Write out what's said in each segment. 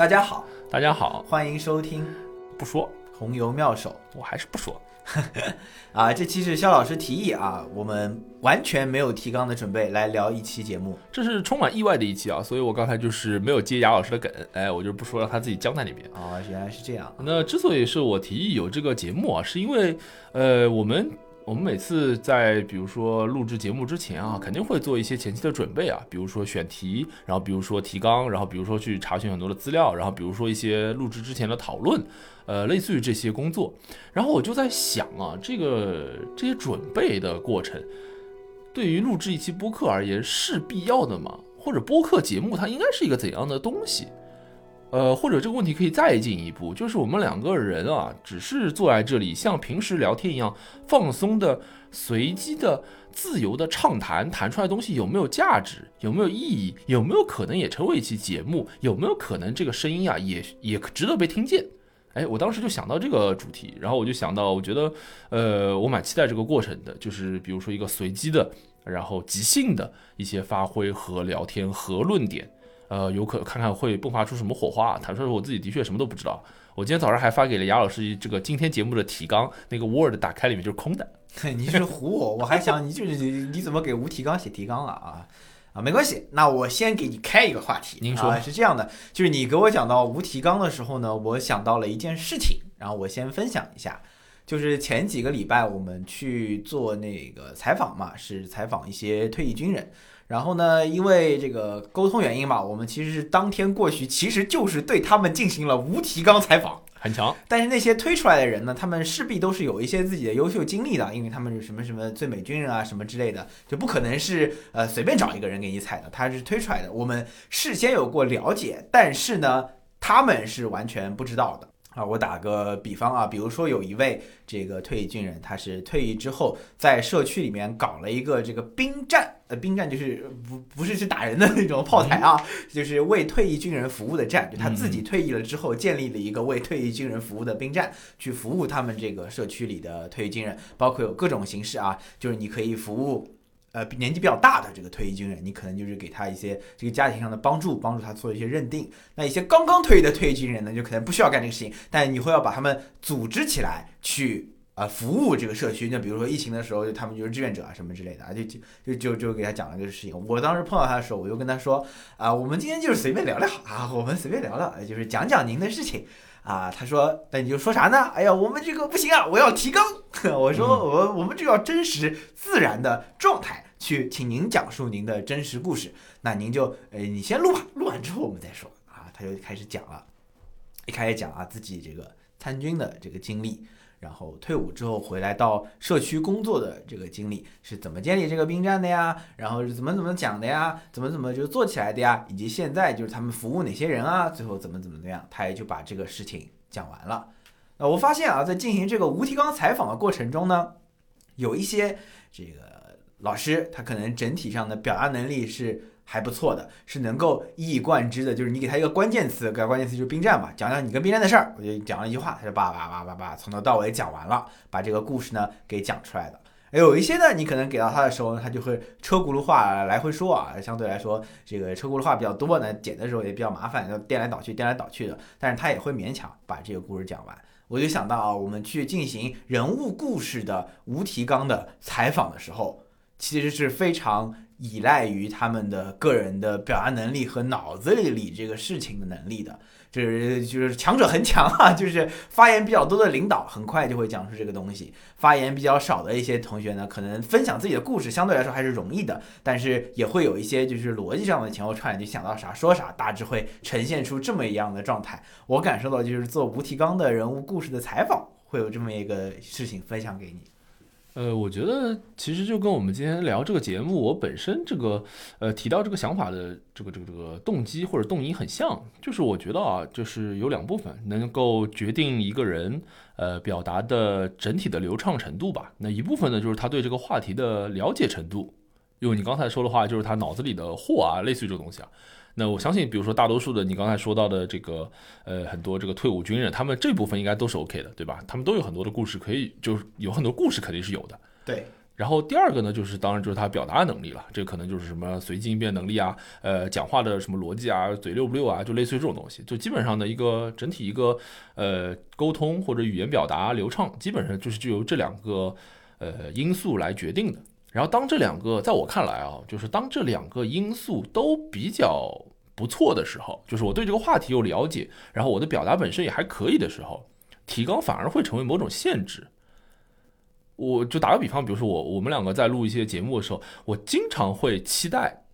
大家好，大家好，欢迎收听不说红油妙手我还是不说。啊！这期是肖老师提议啊，我们完全没有提纲的准备来聊一期节目。这是充满意外的一期啊，所以我刚才就是没有接雅老师的梗，哎，我就不说了他自己僵在那边。啊，原来是这样。那之所以是我提议有这个节目啊，是因为呃，我们我们每次在比如说录制节目之前啊，肯定会做一些前期的准备啊，比如说选题，然后比如说提纲，然后比如说去查询很多的资料，然后比如说一些录制之前的讨论，呃，类似于这些工作。然后我就在想啊，这个这些准备的过程，对于录制一期播客而言是必要的吗？或者播客节目它应该是一个怎样的东西？呃，或者这个问题可以再进一步，就是我们两个人啊，只是坐在这里像平时聊天一样放松的、随机的、自由的畅谈，谈出来的东西有没有价值，有没有意义，有没有可能也成为一期节目，有没有可能这个声音啊也也值得被听见？哎，我当时就想到这个主题，然后我就想到，我觉得，呃，我蛮期待这个过程的，就是比如说一个随机的，然后即兴的一些发挥和聊天和论点。呃，有可看看会迸发出什么火花。坦率说，我自己的确什么都不知道。我今天早上还发给了雅老师这个今天节目的提纲，那个 Word 打开里面就是空的。你是唬我，我还想你就是你怎么给无提纲写提纲了啊？啊，没关系，那我先给你开一个话题。您说啊，是这样的，就是你给我讲到无提纲的时候呢，我想到了一件事情，然后我先分享一下。就是前几个礼拜我们去做那个采访嘛，是采访一些退役军人。然后呢，因为这个沟通原因嘛，我们其实是当天过去，其实就是对他们进行了无提纲采访。很强，但是那些推出来的人呢，他们势必都是有一些自己的优秀经历的，因为他们是什么什么最美军人啊，什么之类的，就不可能是呃随便找一个人给你踩的，他是推出来的。我们事先有过了解，但是呢，他们是完全不知道的。啊，我打个比方啊，比如说有一位这个退役军人，他是退役之后在社区里面搞了一个这个兵站，呃，兵站就是不不是去打人的那种炮台啊，就是为退役军人服务的站，就他自己退役了之后建立了一个为退役军人服务的兵站，去服务他们这个社区里的退役军人，包括有各种形式啊，就是你可以服务。呃，年纪比较大的这个退役军人，你可能就是给他一些这个家庭上的帮助，帮助他做一些认定。那一些刚刚退役的退役军人呢，就可能不需要干这个事情，但你会要把他们组织起来去啊、服务这个社区。那比如说疫情的时候，就他们就是志愿者啊什么之类的啊，就就就就就给他讲了这个事情。我当时碰到他的时候，我就跟他说啊，我们今天就是随便聊聊啊，我们随便聊聊，就是讲讲您的事情。啊，他说，那你就说啥呢？哎呀，我们这个不行啊，我要提纲。我说，我我们就要真实自然的状态去，请您讲述您的真实故事。那您就，呃，你先录吧，录完之后我们再说啊。他就开始讲了，一开始讲啊自己这个参军的这个经历，然后退伍之后回来到社区工作的这个经历，是怎么建立这个兵站的呀？然后是怎么怎么讲的呀？怎么怎么就做起来的呀？以及现在就是他们服务哪些人啊？最后怎么怎么怎样？他也就把这个事情讲完了。那我发现啊，在进行这个无提纲采访的过程中呢，有一些这个老师他可能整体上的表达能力是还不错的，是能够一以贯之的，就是你给他一个关键词，给他关键词就是兵站嘛，讲讲你跟兵站的事儿，我就讲了一句话，他就叭叭叭叭叭从头到尾讲完了，把这个故事呢给讲出来的。有一些呢，你可能给到他的时候，他就会车轱辘话来回说啊，相对来说这个车轱辘话比较多呢，剪的时候也比较麻烦，要颠来倒去，颠来倒去的，但是他也会勉强把这个故事讲完。我就想到啊，我们去进行人物故事的无提纲的采访的时候，其实是非常依赖于他们的个人的表达能力和脑子里理这个事情的能力的。就是就是强者恒强啊，就是发言比较多的领导很快就会讲出这个东西，发言比较少的一些同学呢，可能分享自己的故事相对来说还是容易的，但是也会有一些就是逻辑上的前后串，就想到啥说啥，大致会呈现出这么一样的状态。我感受到就是做无提纲的人物故事的采访，会有这么一个事情分享给你。呃，我觉得其实就跟我们今天聊这个节目，我本身这个呃提到这个想法的这个这个这个动机或者动因很像，就是我觉得啊，就是有两部分能够决定一个人呃表达的整体的流畅程度吧。那一部分呢，就是他对这个话题的了解程度，用你刚才说的话，就是他脑子里的货啊，类似于这个东西啊。那我相信，比如说大多数的你刚才说到的这个，呃，很多这个退伍军人，他们这部分应该都是 OK 的，对吧？他们都有很多的故事可以，就是有很多故事肯定是有的。对。然后第二个呢，就是当然就是他表达能力了，这可能就是什么随机应变能力啊，呃，讲话的什么逻辑啊，嘴溜不溜啊，就类似于这种东西，就基本上的一个整体一个呃沟通或者语言表达流畅，基本上就是就由这两个呃因素来决定的。然后当这两个在我看来啊，就是当这两个因素都比较不错的时候，就是我对这个话题有了解，然后我的表达本身也还可以的时候，提纲反而会成为某种限制。我就打个比方，比如说我我们两个在录一些节目的时候，我经常会期待，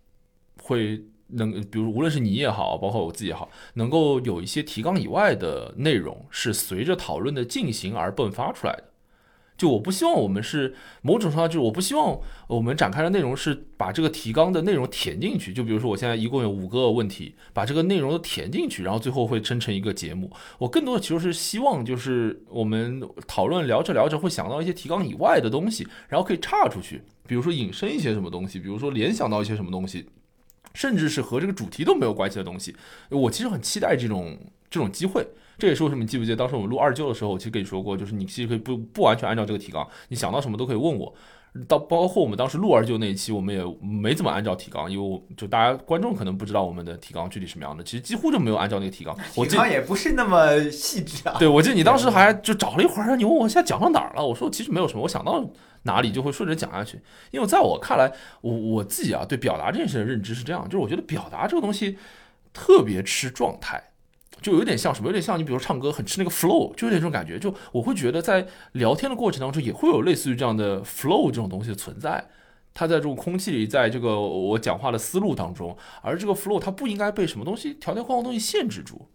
会能，比如无论是你也好，包括我自己也好，能够有一些提纲以外的内容是随着讨论的进行而迸发出来的。就我不希望我们是某种程度上，就是我不希望我们展开的内容是把这个提纲的内容填进去。就比如说我现在一共有五个问题，把这个内容都填进去，然后最后会生成一个节目。我更多的其实是希望，就是我们讨论聊着聊着会想到一些提纲以外的东西，然后可以岔出去，比如说引申一些什么东西，比如说联想到一些什么东西，甚至是和这个主题都没有关系的东西。我其实很期待这种这种机会。这也是为什么你记不记得当时我们录二舅的时候，我其实跟你说过，就是你其实可以不不完全按照这个提纲，你想到什么都可以问我。到包括我们当时录二舅那一期，我们也没怎么按照提纲，因为我就大家观众可能不知道我们的提纲具体什么样的，其实几乎就没有按照那个提纲。我提纲也不是那么细致啊。对，我记得你当时还就找了一会儿，你问我现在讲到哪儿了，我说其实没有什么，我想到哪里就会顺着讲下去。因为在我看来，我我自己啊对表达这件事的认知是这样，就是我觉得表达这个东西特别吃状态。就有点像什么？有点像你，比如唱歌很吃那个 flow，就有点这种感觉。就我会觉得在聊天的过程当中，也会有类似于这样的 flow 这种东西的存在。它在这种空气里，在这个我讲话的思路当中，而这个 flow 它不应该被什么东西条条框框东西限制住。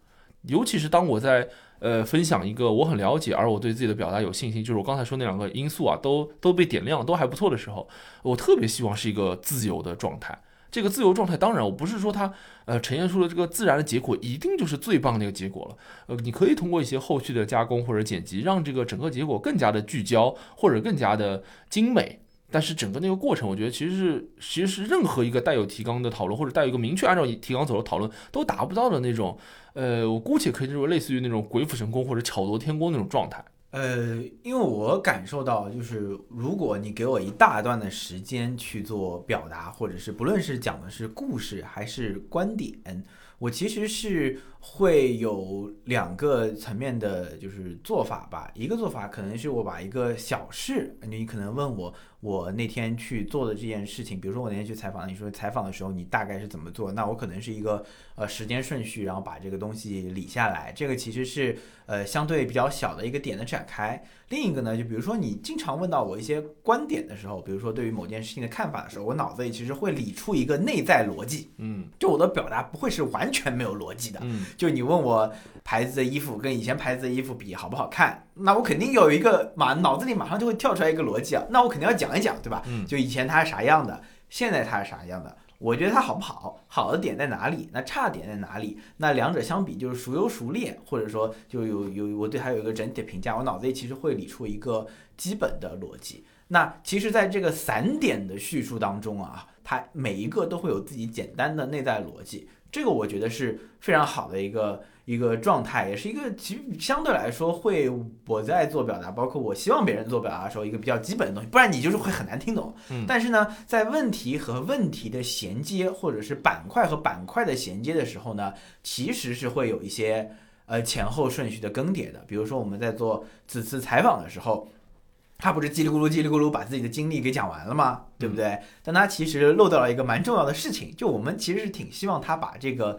尤其是当我在呃分享一个我很了解，而我对自己的表达有信心，就是我刚才说那两个因素啊，都都被点亮，都还不错的时候，我特别希望是一个自由的状态。这个自由状态，当然我不是说它，呃，呈现出的这个自然的结果一定就是最棒的一个结果了。呃，你可以通过一些后续的加工或者剪辑，让这个整个结果更加的聚焦或者更加的精美。但是整个那个过程，我觉得其实是其实是任何一个带有提纲的讨论，或者带有一个明确按照提纲走的讨论，都达不到的那种，呃，我姑且可以认为类似于那种鬼斧神工或者巧夺天工那种状态。呃，因为我感受到，就是如果你给我一大段的时间去做表达，或者是不论是讲的是故事还是观点，我其实是会有两个层面的，就是做法吧。一个做法可能是我把一个小事，你可能问我。我那天去做的这件事情，比如说我那天去采访，你说采访的时候你大概是怎么做？那我可能是一个呃时间顺序，然后把这个东西理下来。这个其实是呃相对比较小的一个点的展开。另一个呢，就比如说你经常问到我一些观点的时候，比如说对于某件事情的看法的时候，我脑子里其实会理出一个内在逻辑。嗯，就我的表达不会是完全没有逻辑的。嗯，就你问我牌子的衣服跟以前牌子的衣服比好不好看？那我肯定有一个马脑子里马上就会跳出来一个逻辑啊，那我肯定要讲一讲，对吧？嗯，就以前它是啥样的，现在它是啥样的？我觉得它好不好？好的点在哪里？那差点在哪里？那两者相比就是孰优孰劣，或者说就有有我对它有一个整体的评价，我脑子里其实会理出一个基本的逻辑。那其实，在这个散点的叙述当中啊，它每一个都会有自己简单的内在逻辑，这个我觉得是非常好的一个。一个状态，也是一个其实相对来说会我在做表达，包括我希望别人做表达的时候，一个比较基本的东西，不然你就是会很难听懂。嗯，但是呢，在问题和问题的衔接，或者是板块和板块的衔接的时候呢，其实是会有一些呃前后顺序的更迭的。比如说我们在做此次采访的时候，他不是叽里咕噜叽里咕噜把自己的经历给讲完了吗？对不对？但他其实漏掉了一个蛮重要的事情，就我们其实是挺希望他把这个。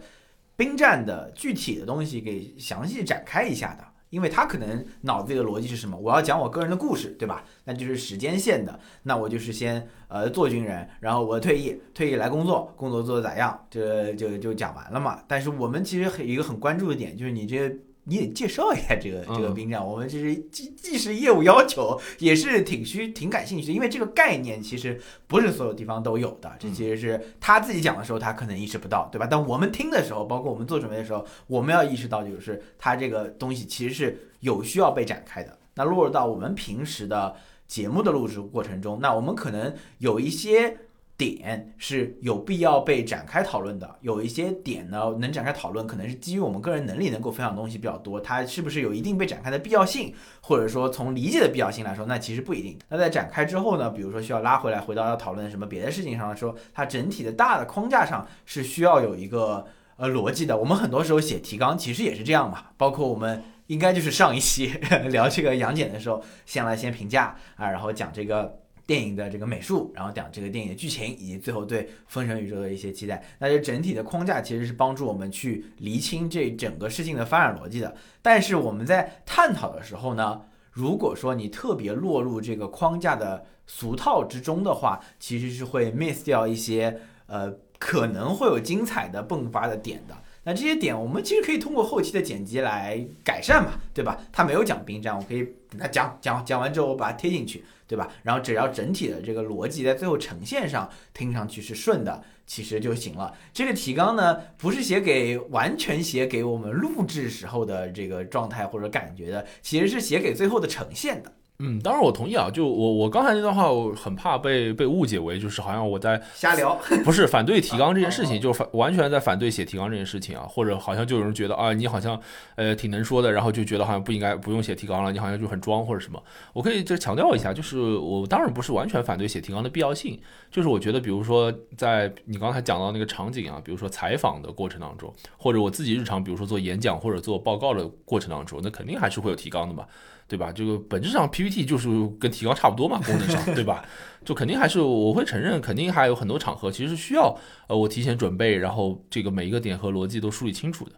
兵战的具体的东西给详细展开一下的，因为他可能脑子里的逻辑是什么？我要讲我个人的故事，对吧？那就是时间线的，那我就是先呃做军人，然后我退役，退役来工作，工作做的咋样？这就就讲完了嘛。但是我们其实很一个很关注的点就是你这。你得介绍一下这个这个冰站，我们其实既既是业务要求，也是挺需挺感兴趣的，因为这个概念其实不是所有地方都有的，这其实是他自己讲的时候他可能意识不到，对吧？但我们听的时候，包括我们做准备的时候，我们要意识到就是他这个东西其实是有需要被展开的。那落入到我们平时的节目的录制过程中，那我们可能有一些点是有必要被展开讨论的，有一些点呢能展开讨论，可能是基于我们个人能力能够分享的东西比较多，它是不是有一定被展开的必要性，或者说从理解的必要性来说，那其实不一定。那在展开之后呢，比如说需要拉回来，回到要讨论什么别的事情上说，它整体的大的框架上是需要有一个呃逻辑的。我们很多时候写提纲其实也是这样嘛，包括我们应该就是上一期 聊这个杨戬的时候，先来先评价啊，然后讲这个。电影的这个美术，然后讲这个电影的剧情，以及最后对封神宇宙的一些期待。那这整体的框架其实是帮助我们去厘清这整个事情的发展逻辑的。但是我们在探讨的时候呢，如果说你特别落入这个框架的俗套之中的话，其实是会 miss 掉一些呃可能会有精彩的迸发的点的。那这些点我们其实可以通过后期的剪辑来改善嘛，对吧？他没有讲兵战，我可以跟他讲讲讲完之后我把它贴进去。对吧？然后只要整体的这个逻辑在最后呈现上听上去是顺的，其实就行了。这个提纲呢，不是写给完全写给我们录制时候的这个状态或者感觉的，其实是写给最后的呈现的。嗯，当然我同意啊。就我我刚才那段话，我很怕被被误解为就是好像我在瞎聊，不是反对提纲这件事 情，就是反完全在反对写提纲这件事情啊。或者好像就有人觉得啊，你好像呃挺能说的，然后就觉得好像不应该不用写提纲了，你好像就很装或者什么。我可以就强调一下，就是我当然不是完全反对写提纲的必要性，就是我觉得比如说在你刚才讲到那个场景啊，比如说采访的过程当中，或者我自己日常比如说做演讲或者做报告的过程当中，那肯定还是会有提纲的嘛。对吧？这个本质上 PPT 就是跟提纲差不多嘛，功能上，对吧？就肯定还是我会承认，肯定还有很多场合其实是需要呃我提前准备，然后这个每一个点和逻辑都梳理清楚的。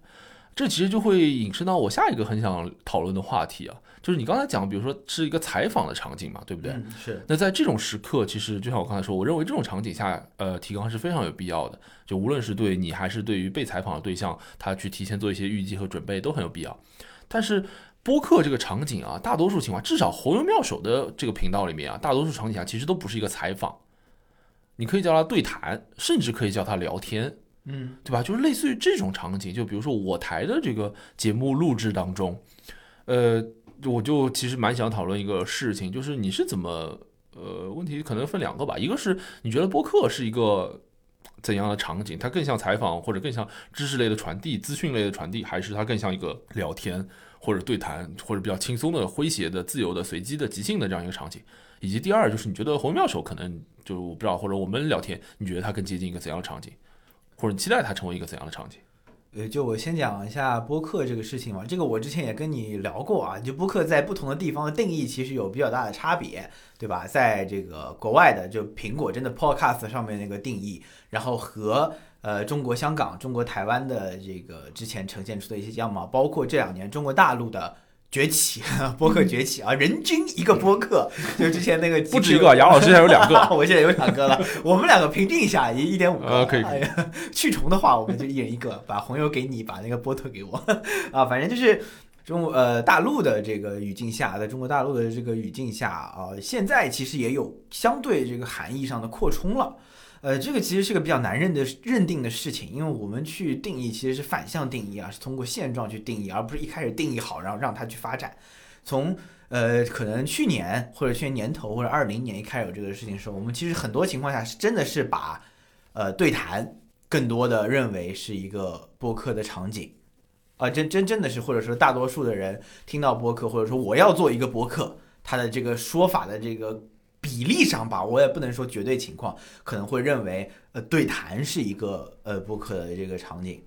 这其实就会引申到我下一个很想讨论的话题啊，就是你刚才讲，比如说是一个采访的场景嘛，对不对？是。那在这种时刻，其实就像我刚才说，我认为这种场景下，呃，提纲是非常有必要的。就无论是对你还是对于被采访的对象，他去提前做一些预计和准备都很有必要。但是。播客这个场景啊，大多数情况，至少红油妙手的这个频道里面啊，大多数场景下其实都不是一个采访，你可以叫他对谈，甚至可以叫他聊天，嗯，对吧？就是类似于这种场景，就比如说我台的这个节目录制当中，呃，我就其实蛮想讨论一个事情，就是你是怎么，呃，问题可能分两个吧，一个是你觉得播客是一个怎样的场景，它更像采访或者更像知识类的传递、资讯类的传递，还是它更像一个聊天？或者对谈，或者比较轻松的、诙谐的、自由的、随机的、即兴的这样一个场景，以及第二就是你觉得红妙手可能就我不知道，或者我们聊天，你觉得它更接近一个怎样的场景，或者你期待它成为一个怎样的场景？呃，就我先讲一下播客这个事情嘛，这个我之前也跟你聊过啊，就播客在不同的地方的定义其实有比较大的差别，对吧？在这个国外的，就苹果真的 Podcast 上面那个定义，然后和。呃，中国香港、中国台湾的这个之前呈现出的一些样貌，包括这两年中国大陆的崛起，播客崛起啊，人均一个播客，就之前那个不止一个，杨老师现在有两个，我现在有两个了，我们两个平均一下，一一点五个，可以。去重的话，我们就一人一个，把红油给你，把那个波特给我啊，反正就是中呃大陆的这个语境下，在中国大陆的这个语境下啊，现在其实也有相对这个含义上的扩充了。呃，这个其实是个比较难认的认定的事情，因为我们去定义其实是反向定义啊，是通过现状去定义，而不是一开始定义好，然后让它去发展。从呃，可能去年或者去年年头或者二零年一开始有这个事情的时候，我们其实很多情况下是真的是把呃对谈更多的认为是一个播客的场景啊，真真真的是或者说大多数的人听到播客或者说我要做一个播客，他的这个说法的这个。比例上吧，我也不能说绝对情况，可能会认为，呃，对谈是一个呃播客的这个场景。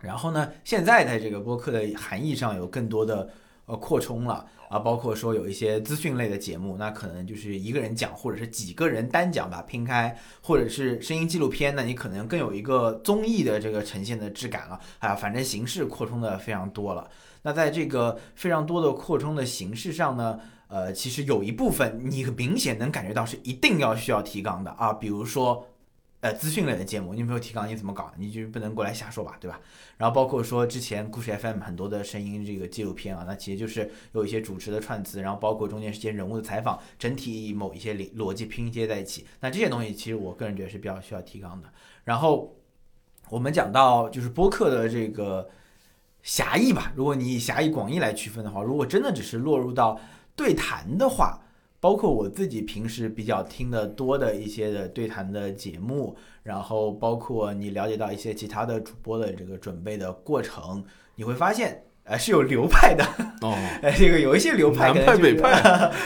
然后呢，现在在这个播客的含义上有更多的呃扩充了啊，包括说有一些资讯类的节目，那可能就是一个人讲，或者是几个人单讲吧，拼开，或者是声音纪录片，那你可能更有一个综艺的这个呈现的质感了。啊，反正形式扩充的非常多了。那在这个非常多的扩充的形式上呢？呃，其实有一部分你明显能感觉到是一定要需要提纲的啊，比如说，呃，资讯类的节目，你没有提纲你怎么搞？你就不能过来瞎说吧，对吧？然后包括说之前故事 FM 很多的声音这个纪录片啊，那其实就是有一些主持的串词，然后包括中间一些人物的采访，整体某一些逻辑拼接在一起，那这些东西其实我个人觉得是比较需要提纲的。然后我们讲到就是播客的这个狭义吧，如果你以狭义广义来区分的话，如果真的只是落入到对谈的话，包括我自己平时比较听的多的一些的对谈的节目，然后包括你了解到一些其他的主播的这个准备的过程，你会发现。呃，是有流派的，哦，呃，这个有一些流派，南派北派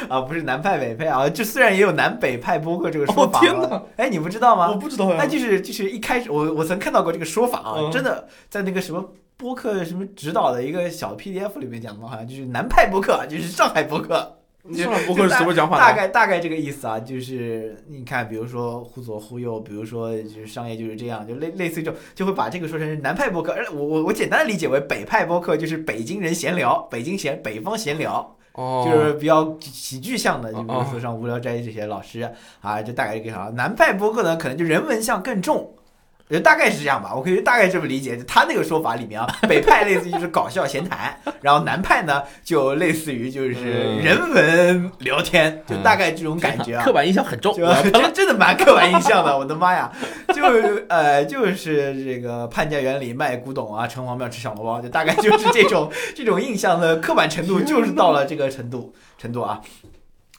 啊，不是南派北派啊，就虽然也有南北派播客这个说法、哦天哪！哎，你不知道吗？我不知道呀那就是就是一开始我我曾看到过这个说法啊，嗯真的在那个什么播客什么指导的一个小 PDF 里面讲的，好像就是南派播客，就是上海播客。上海播客是什么讲法？大概大概这个意思啊，就是你看，比如说忽左忽右，比如说就是商业就是这样，就类类似于这种，就会把这个说成是南派播客。而我我我简单的理解为北派播客，就是北京人闲聊，北京闲北方闲聊，哦，就是比较喜剧向的，就比如哦说像无聊斋这些老师啊，就大概这个啥。南派播客呢，可能就人文向更重。就大概是这样吧，我可以大概这么理解。就他那个说法里面啊，北派类似于就是搞笑闲谈，然后南派呢就类似于就是嗯人文聊天，就大概这种感觉啊。刻板印象很重。就真真的蛮刻板印象的，我的妈呀！就呃就是这个潘家园里卖古董啊，城隍庙吃小笼包，就大概就是这种这种印象的刻板程度，就是到了这个程度程度啊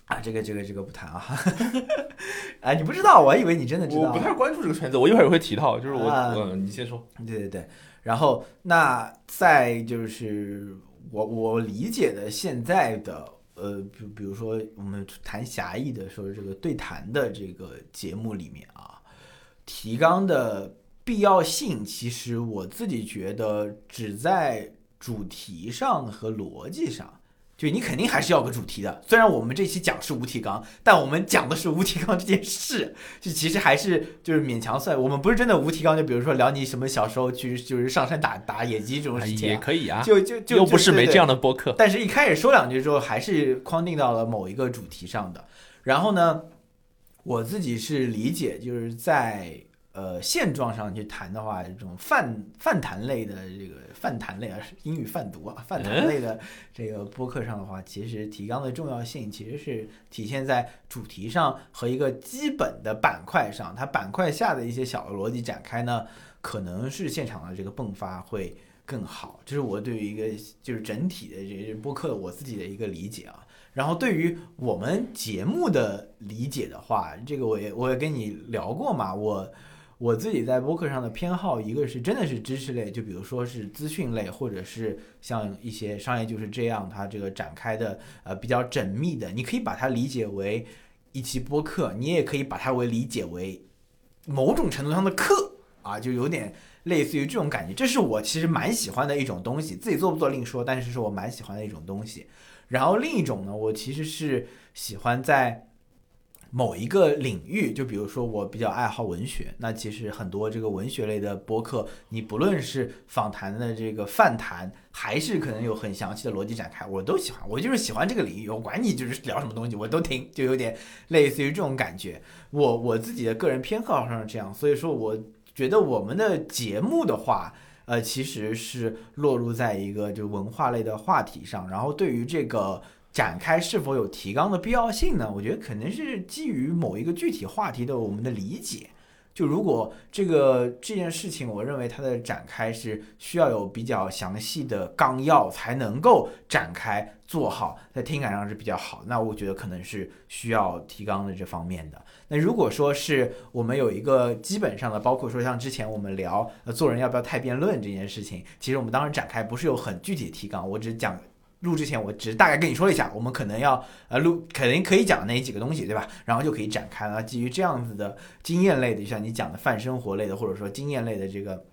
啊！这个这个这个不谈啊，啊 你不知道，我还以为你真的知道我不。太关注这个圈子，我一会儿也会提到，就是我，啊嗯，你先说。对对对，然后那在就是我我理解的现在的呃，比比如说我们谈狭义的说这个对谈的这个节目里面啊，提纲的必要性，其实我自己觉得只在主题上和逻辑上。就你肯定还是要个主题的，虽然我们这期讲是无提纲，但我们讲的是无提纲这件事，就其实还是就是勉强算，我们不是真的无提纲，就比如说聊你什么小时候去就是上山打打野鸡这种事情、也啊，可以啊，就就就又不是没这样的。的播客。但是一开始说两句之后，还是框定到了某一个主题上的。然后呢，我自己是理解，就是在呃现状上去谈的话，这种泛泛谈类的这个泛谈类啊，英语泛读啊，泛谈类的这个播客上的话，其实提纲的重要性其实是体现在主题上和一个基本的板块上。它板块下的一些小的逻辑展开呢，可能是现场的这个迸发会更好。这是我对于一个就是整体的这个播客我自己的一个理解啊。然后对于我们节目的理解的话，这个我也我也跟你聊过嘛，我。我自己在播客上的偏好，一个是真的是知识类，就比如说是资讯类，或者是像一些商业就是这样，它这个展开的呃比较缜密的，你可以把它理解为一期播客，你也可以把它为理解为某种程度上的课啊，就有点类似于这种感觉。这是我其实蛮喜欢的一种东西，自己做不做另说，但是是我蛮喜欢的一种东西。然后另一种呢，我其实是喜欢在某一个领域，就比如说我比较爱好文学，那其实很多这个文学类的播客，你不论是访谈的这个泛谈，还是可能有很详细的逻辑展开，我都喜欢。我就是喜欢这个领域，我管你就是聊什么东西，我都听，就有点类似于这种感觉。我我自己的个人偏好上是这样，所以说我觉得我们的节目的话。呃，其实是落入在一个就文化类的话题上，然后对于这个展开是否有提纲的必要性呢？我觉得可能是基于某一个具体话题的我们的理解。就如果这个这件事情，我认为它的展开是需要有比较详细的纲要才能够展开做好，在听感上是比较好。那我觉得可能是需要提纲的这方面的。那如果说是我们有一个基本上的，包括说像之前我们聊做人要不要太辩论这件事情，其实我们当时展开不是有很具体的提纲，我只讲。录之前，我只是大概跟你说一下，我们可能要呃录，肯定可以讲那几个东西，对吧？然后就可以展开了。基于这样子的经验类的，像你讲的泛生活类的，或者说经验类的这个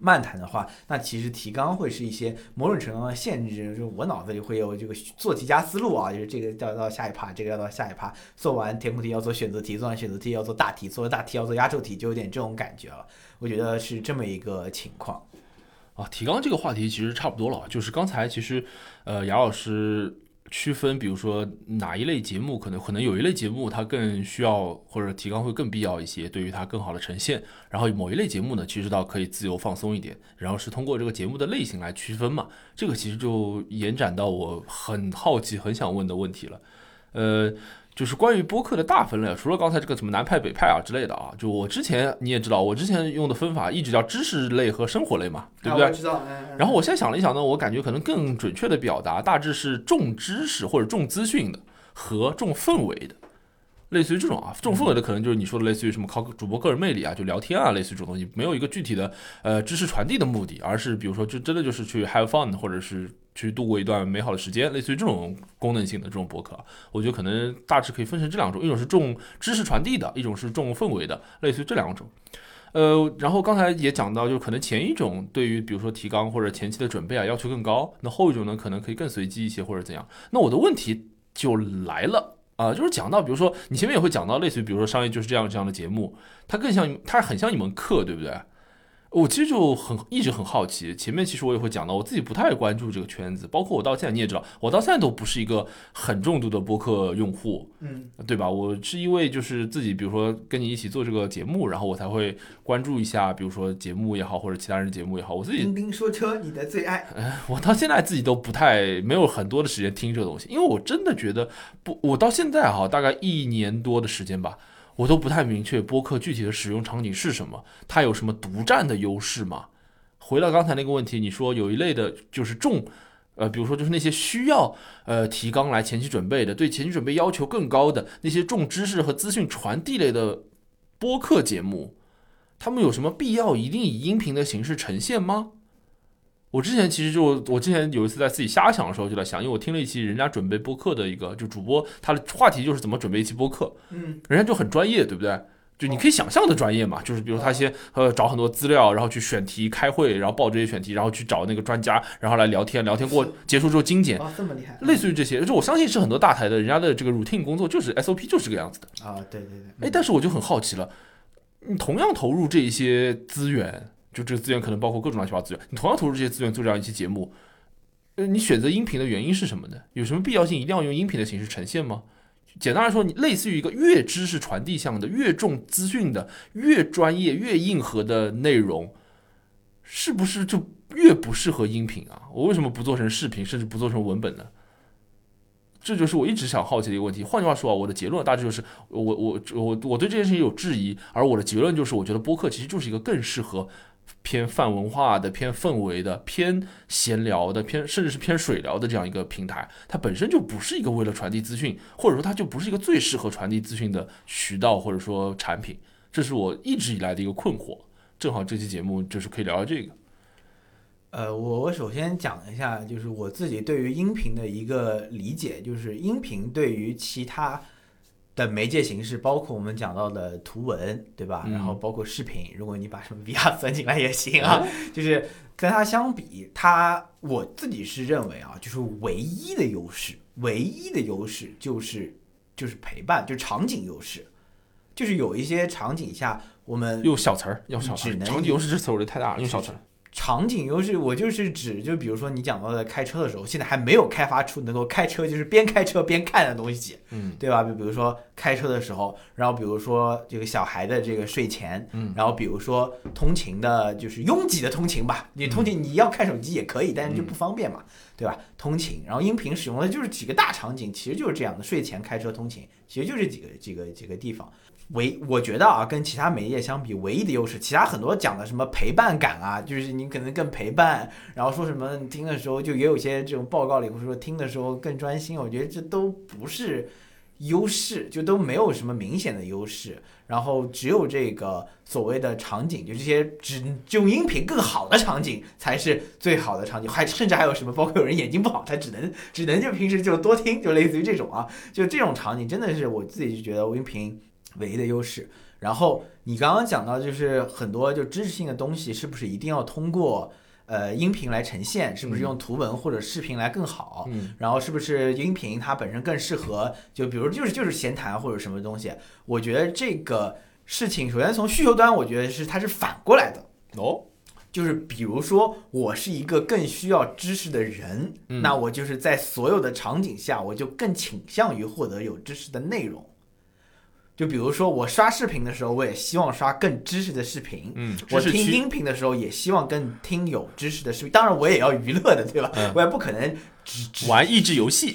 漫谈的话，那其实提纲会是一些某种程度上的限制，就是我脑子里会有这个做题加思路啊，就是这个要到下一趴，这个要到下一趴，做完填空题要做选择题，做完选择题要做大题，做完大题要做压轴题，就有点这种感觉了。我觉得是这么一个情况。啊，提纲这个话题其实差不多了，就是刚才其实，呃，杨老师区分，比如说哪一类节目可能可能有一类节目它更需要或者提纲会更必要一些，对于它更好的呈现，然后某一类节目呢，其实倒可以自由放松一点，然后是通过这个节目的类型来区分嘛，这个其实就延展到我很好奇、很想问的问题了，呃。就是关于播客的大分类，除了刚才这个什么南派、北派啊之类的啊，就我之前你也知道，我之前用的分法一直叫知识类和生活类嘛，对不对？知道。嗯然后我现在想了一想呢，我感觉可能更准确的表达大致是重知识或者重资讯的，和重氛围的。类似于这种啊，这种氛围的可能就是你说的类似于什么靠主播个人魅力啊，就聊天啊，类似于这种东西，没有一个具体的呃知识传递的目的，而是比如说就真的就是去 have fun，或者是去度过一段美好的时间，类似于这种功能性的这种博客，我觉得可能大致可以分成这两种，一种是重知识传递的，一种是重氛围的，类似于这两种。呃，然后刚才也讲到，就可能前一种对于比如说提纲或者前期的准备啊要求更高，那后一种呢可能可以更随机一些或者怎样。那我的问题就来了。啊，就是讲到，比如说你前面也会讲到，类似于比如说商业就是这样这样的节目，它更像，它很像一门课，对不对？我其实就很一直很好奇，前面其实我也会讲到，我自己不太关注这个圈子，包括我到现在你也知道，我到现在都不是一个很重度的播客用户，嗯，对吧？我是因为就是自己，比如说跟你一起做这个节目，然后我才会关注一下，比如说节目也好，或者其他人节目也好，我自己。钉钉说车，你的最爱。我到现在自己都不太没有很多的时间听这个东西，因为我真的觉得不，我到现在哈，大概一年多的时间吧。我都不太明确播客具体的使用场景是什么，它有什么独占的优势吗？回到刚才那个问题，你说有一类的就是重，呃，比如说就是那些需要呃提纲来前期准备的，对前期准备要求更高的那些重知识和资讯传递类的播客节目，他们有什么必要一定以音频的形式呈现吗？我之前其实就我之前有一次在自己瞎想的时候就在想，因为我听了一期人家准备播客的一个就主播他的话题就是怎么准备一期播客，嗯，人家就很专业，对不对？就你可以想象的专业嘛，就是比如他先呃找很多资料，然后去选题、开会，然后报这些选题，然后去找那个专家，然后来聊天，聊天过结束之后精简，哦，这么厉害，类似于这些，就我相信是很多大台的人家的这个 routine 工作就是 SOP 就是这个样子的啊，对对对，哎，但是我就很好奇了，你同样投入这一些资源。就这个资源可能包括各种乱七八糟资源，你同样投入这些资源做这样一期节目，呃，你选择音频的原因是什么呢？有什么必要性一定要用音频的形式呈现吗？简单来说，你类似于一个越知识传递向的、越重资讯的、越专业、越硬核的内容，是不是就越不适合音频啊？我为什么不做成视频，甚至不做成文本呢？这就是我一直想好奇的一个问题。换句话说啊，我的结论大致就是，我我我我对这件事情有质疑，而我的结论就是，我觉得播客其实就是一个更适合。偏泛文化的、偏氛围的、偏闲聊的、偏甚至是偏水聊的这样一个平台，它本身就不是一个为了传递资讯，或者说它就不是一个最适合传递资讯的渠道或者说产品，这是我一直以来的一个困惑。正好这期节目就是可以聊聊这个。呃，我我首先讲一下，就是我自己对于音频的一个理解，就是音频对于其他。的媒介形式包括我们讲到的图文，对吧？然后包括视频，如果你把什么 VR 算进来也行啊。就是跟它相比，它我自己是认为啊，就是唯一的优势，唯一的优势就是就是陪伴，就场景优势，就是有一些场景下我们用小词儿，用小词儿，场景优势这词儿我觉得太大了，用小词儿。场景优势，我就是指，就比如说你讲到的开车的时候，现在还没有开发出能够开车就是边开车边看的东西，嗯，对吧？就比如说开车的时候，然后比如说这个小孩的这个睡前，嗯，然后比如说通勤的，就是拥挤的通勤吧，你通勤你要看手机也可以，但是就不方便嘛，对吧？通勤，然后音频使用的就是几个大场景，其实就是这样的，睡前开车通勤，其实就是几个几个几个地方。唯我觉得啊，跟其他媒介相比，唯一的优势，其他很多讲的什么陪伴感啊，就是你可能更陪伴，然后说什么听的时候就也有些这种报告里会说听的时候更专心，我觉得这都不是优势，就都没有什么明显的优势。然后只有这个所谓的场景，就这些只用音频更好的场景才是最好的场景，还甚至还有什么，包括有人眼睛不好，他只能只能就平时就多听，就类似于这种啊，就这种场景真的是我自己就觉得音频。唯一的优势。然后你刚刚讲到，就是很多就知识性的东西，是不是一定要通过呃音频来呈现？是不是用图文或者视频来更好？嗯，然后是不是音频它本身更适合？就比如就是就是闲谈或者什么东西？我觉得这个事情，首先从需求端，我觉得是它是反过来的哦。就是比如说，我是一个更需要知识的人，那我就是在所有的场景下，我就更倾向于获得有知识的内容。就比如说，我刷视频的时候，我也希望刷更知识的视频。嗯，我听音频的时候，也希望更听有知识的视频。当然，我也要娱乐的，对吧？我也不可能只只玩益智游戏，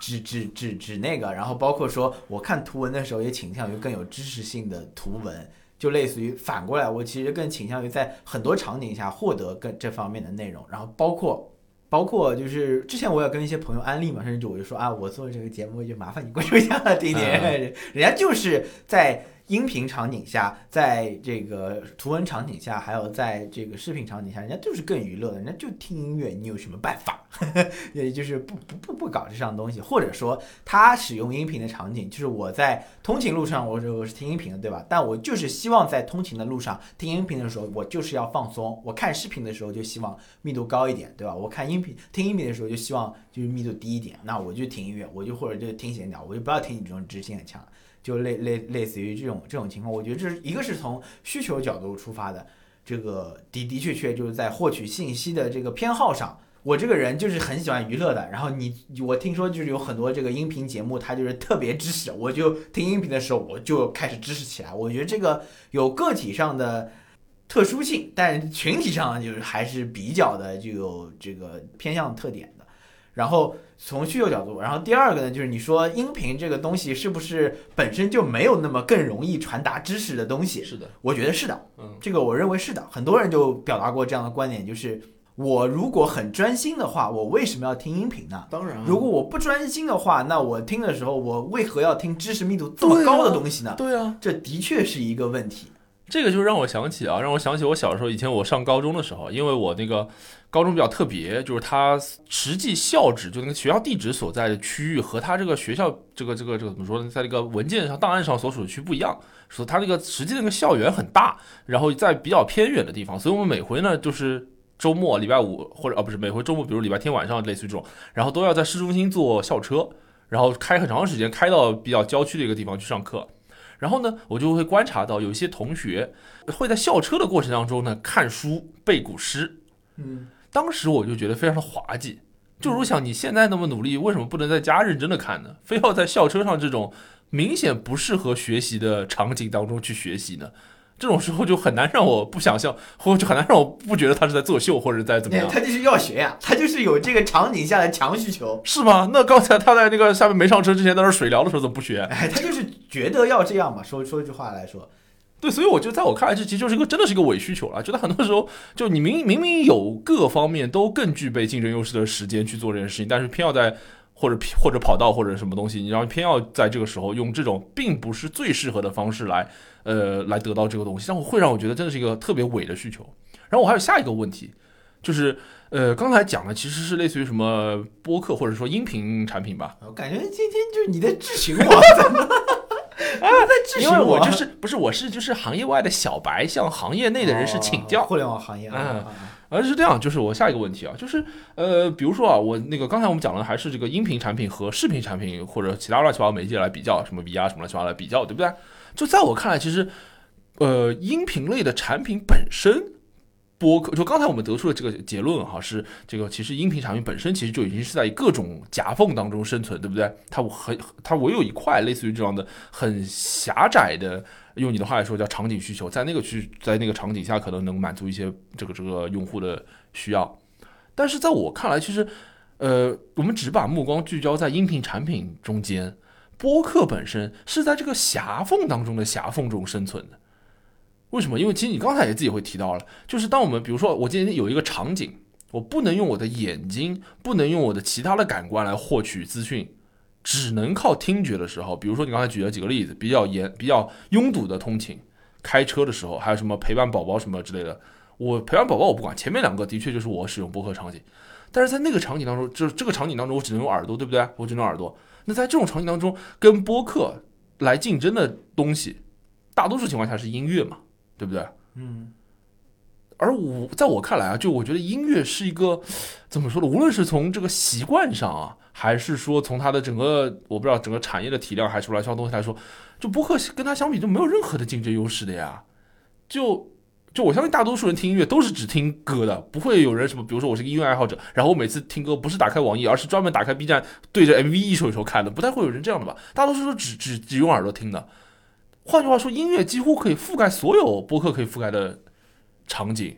只只只只那个。然后包括说，我看图文的时候，也倾向于更有知识性的图文。就类似于反过来，我其实更倾向于在很多场景下获得更这方面的内容。然后包括包括就是之前我也跟一些朋友安利嘛，甚至我就说啊，我做这个节目就麻烦你关注一下丁点，人家就是在。音频场景下，在这个图文场景下，还有在这个视频场景下，人家就是更娱乐的，人家就听音乐，你有什么办法？也就是不不不不搞这上东西，或者说他使用音频的场景，就是我在通勤路上，我我是听音频的，对吧？但我就是希望在通勤的路上听音频的时候，我就是要放松。我看视频的时候就希望密度高一点，对吧？我看音频听音频的时候就希望就是密度低一点。那我就听音乐，我就或者就听闲聊，我就不要听你这种知识性很强。就类类类似于这种这种情况，我觉得这是一个是从需求角度出发的，这个的的确确就是在获取信息的这个偏好上，我这个人就是很喜欢娱乐的。然后你我听说就是有很多这个音频节目，它就是特别知识，我就听音频的时候我就开始知识起来。我觉得这个有个体上的特殊性，但群体上就是还是比较的就有这个偏向特点的。然后。从需求角度，然后第二个呢，就是你说音频这个东西是不是本身就没有那么更容易传达知识的东西？是的，我觉得是的，嗯，这个我认为是的。很多人就表达过这样的观点，就是我如果很专心的话，我为什么要听音频呢？当然，如果我不专心的话，那我听的时候，我为何要听知识密度这么高的东西呢？对啊，这的确是一个问题。这个就让我想起啊，让我想起我小时候，以前我上高中的时候，因为我那个。高中比较特别，就是它实际校址，就那个学校地址所在的区域和它这个学校这个这个这个怎么说呢，在这个文件上档案上所属的区不一样，说它那个实际那个校园很大，然后在比较偏远的地方，所以我们每回呢就是周末礼拜五或者啊不是每回周末，比如礼拜天晚上类似于这种，然后都要在市中心坐校车，然后开很长时间开到比较郊区的一个地方去上课，然后呢我就会观察到有一些同学会在校车的过程当中呢看书背古诗，嗯。当时我就觉得非常的滑稽，就如想你现在那么努力，为什么不能在家认真的看呢？非要在校车上这种明显不适合学习的场景当中去学习呢？这种时候就很难让我不想象，或者很难让我不觉得他是在作秀，或者在怎么样？他就是要学呀，他就是有这个场景下的强需求，是吗？那刚才他在那个下面没上车之前，在那水聊的时候怎么不学？哎，他就是觉得要这样嘛。说说一句话来说。对，所以我就在我看来，这其实就是一个真的是一个伪需求了。觉得很多时候，就你明明明有各方面都更具备竞争优势的时间去做这件事情，但是偏要在或者或者跑道或者什么东西，你然后偏要在这个时候用这种并不是最适合的方式来呃来得到这个东西，让我会让我觉得真的是一个特别伪的需求。然后我还有下一个问题，就是呃刚才讲的其实是类似于什么播客或者说音频产品吧？我感觉今天就是你在质询我。啊，在因为我就是不是我是就是行业外的小白，向行业内的人士请教互联网行业啊，而是这样，就是我下一个问题啊，就是呃，比如说啊，我那个刚才我们讲的还是这个音频产品和视频产品或者其他乱七八糟媒介来比较，什么 VR 什么乱七八糟来比较，对不对？就在我看来，其实呃，音频类的产品本身。播客就刚才我们得出的这个结论哈，是这个其实音频产品本身其实就已经是在各种夹缝当中生存，对不对？它很它唯有一块类似于这样的很狭窄的，用你的话来说叫场景需求，在那个区在那个场景下可能能满足一些这个这个用户的需要。但是在我看来，其实呃，我们只把目光聚焦在音频产品中间，播客本身是在这个狭缝当中的狭缝中生存的。为什么？因为其实你刚才也自己会提到了，就是当我们比如说我今天有一个场景，我不能用我的眼睛，不能用我的其他的感官来获取资讯，只能靠听觉的时候，比如说你刚才举了几个例子，比较严、比较拥堵的通勤、开车的时候，还有什么陪伴宝宝什么之类的。我陪伴宝宝我不管，前面两个的确就是我使用播客场景，但是在那个场景当中，就是这个场景当中，我只能用耳朵，对不对？我只能用耳朵。那在这种场景当中，跟播客来竞争的东西，大多数情况下是音乐嘛。对不对？嗯，而我在我看来啊，就我觉得音乐是一个怎么说呢？无论是从这个习惯上啊，还是说从它的整个我不知道整个产业的体量还是乱七八糟东西来说，就播客跟它相比就没有任何的竞争优势的呀。就就我相信大多数人听音乐都是只听歌的，不会有人什么，比如说我是个音乐爱好者，然后我每次听歌不是打开网易，而是专门打开 B 站对着 MV 一首一首看的，不太会有人这样的吧？大多数都只只只用耳朵听的。换句话说，音乐几乎可以覆盖所有播客可以覆盖的场景。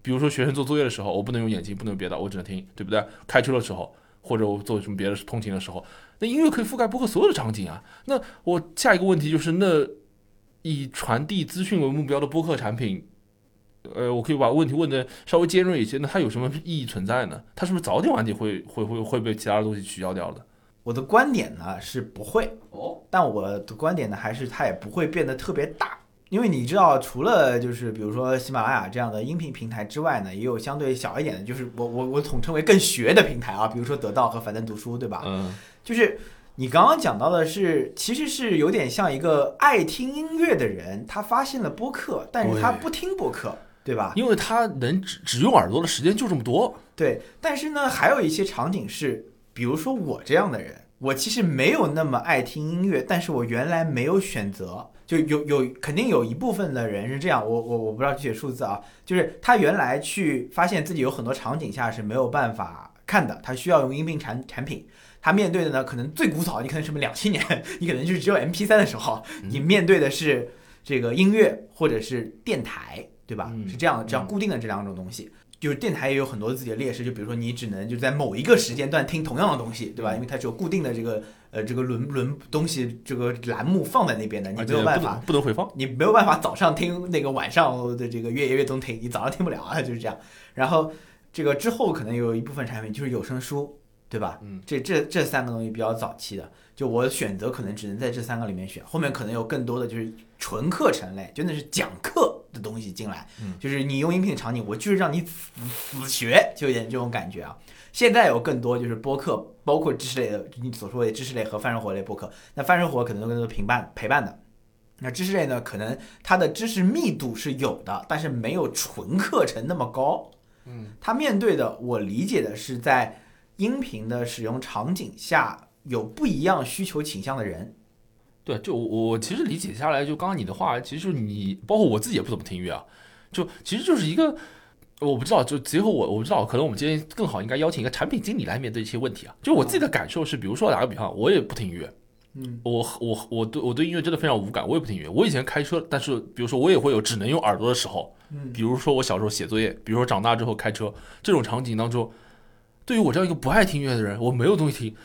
比如说，学生做作业的时候，我不能用眼睛，不能用别的，我只能听，对不对？开车的时候，或者我做什么别的通勤的时候，那音乐可以覆盖播客所有的场景啊。那我下一个问题就是，那以传递资讯为目标的播客产品，呃，我可以把问题问的稍微尖锐一些，那它有什么意义存在呢？它是不是早点晚点会会会会被其他的东西取消掉的？我的观点呢是不会，哦，但我的观点呢还是它也不会变得特别大，因为你知道，除了就是比如说喜马拉雅这样的音频平台之外呢，也有相对小一点的，就是我我我统称为更学的平台啊，比如说得到和樊登读书，对吧？嗯，就是你刚刚讲到的是，其实是有点像一个爱听音乐的人，他发现了播客，但是他不听播客，对吧？因为他能只只用耳朵的时间就这么多。对，但是呢，还有一些场景是，比如说我这样的人，我其实没有那么爱听音乐，但是我原来没有选择，就有有肯定有一部分的人是这样，我我我不知道具体数字啊，就是他原来去发现自己有很多场景下是没有办法看的，他需要用音频产产品。他面对的呢，可能最古早，你可能什么两千年，你可能就是只有 MP 三的时候，你面对的是这个音乐或者是电台，对吧？嗯是这样这样固定的这两种东西。就是电台也有很多自己的劣势，就比如说你只能就在某一个时间段听同样的东西，对吧？因为它只有固定的这个呃这个轮轮东西这个栏目放在那边的，你没有办法能不能回放。你没有办法早上听那个晚上的这个越夜越冬听，你早上听不了啊，就是这样。然后这个之后可能有一部分产品就是有声书，对吧？嗯，这这这三个东西比较早期的，就我选择可能只能在这三个里面选，后面可能有更多的就是纯课程类，真的是讲课的东西进来，嗯就是你用音频的场景，我就是让你死死学，就有点这种感觉啊。现在有更多就是播客，包括知识类的，你所说的知识类和泛生活类播客。那泛生活可能更多陪伴陪伴的，那知识类呢，可能它的知识密度是有的，但是没有纯课程那么高。嗯，它面对的，我理解的是在音频的使用场景下有不一样需求倾向的人。对，就我我其实理解下来，就刚刚你的话，其实就是你，包括我自己也不怎么听音乐啊，就其实就是一个，我不知道，就结合我我不知道，可能我们今天更好应该邀请一个产品经理来面对一些问题啊。就我自己的感受是，比如说打个比方，我也不听音乐，嗯，我我我对我对音乐真的非常无感，我也不听音乐。我以前开车，但是比如说我也会有只能用耳朵的时候，嗯比如说我小时候写作业，比如说长大之后开车这种场景当中，对于我这样一个不爱听音乐的人，我没有东西听，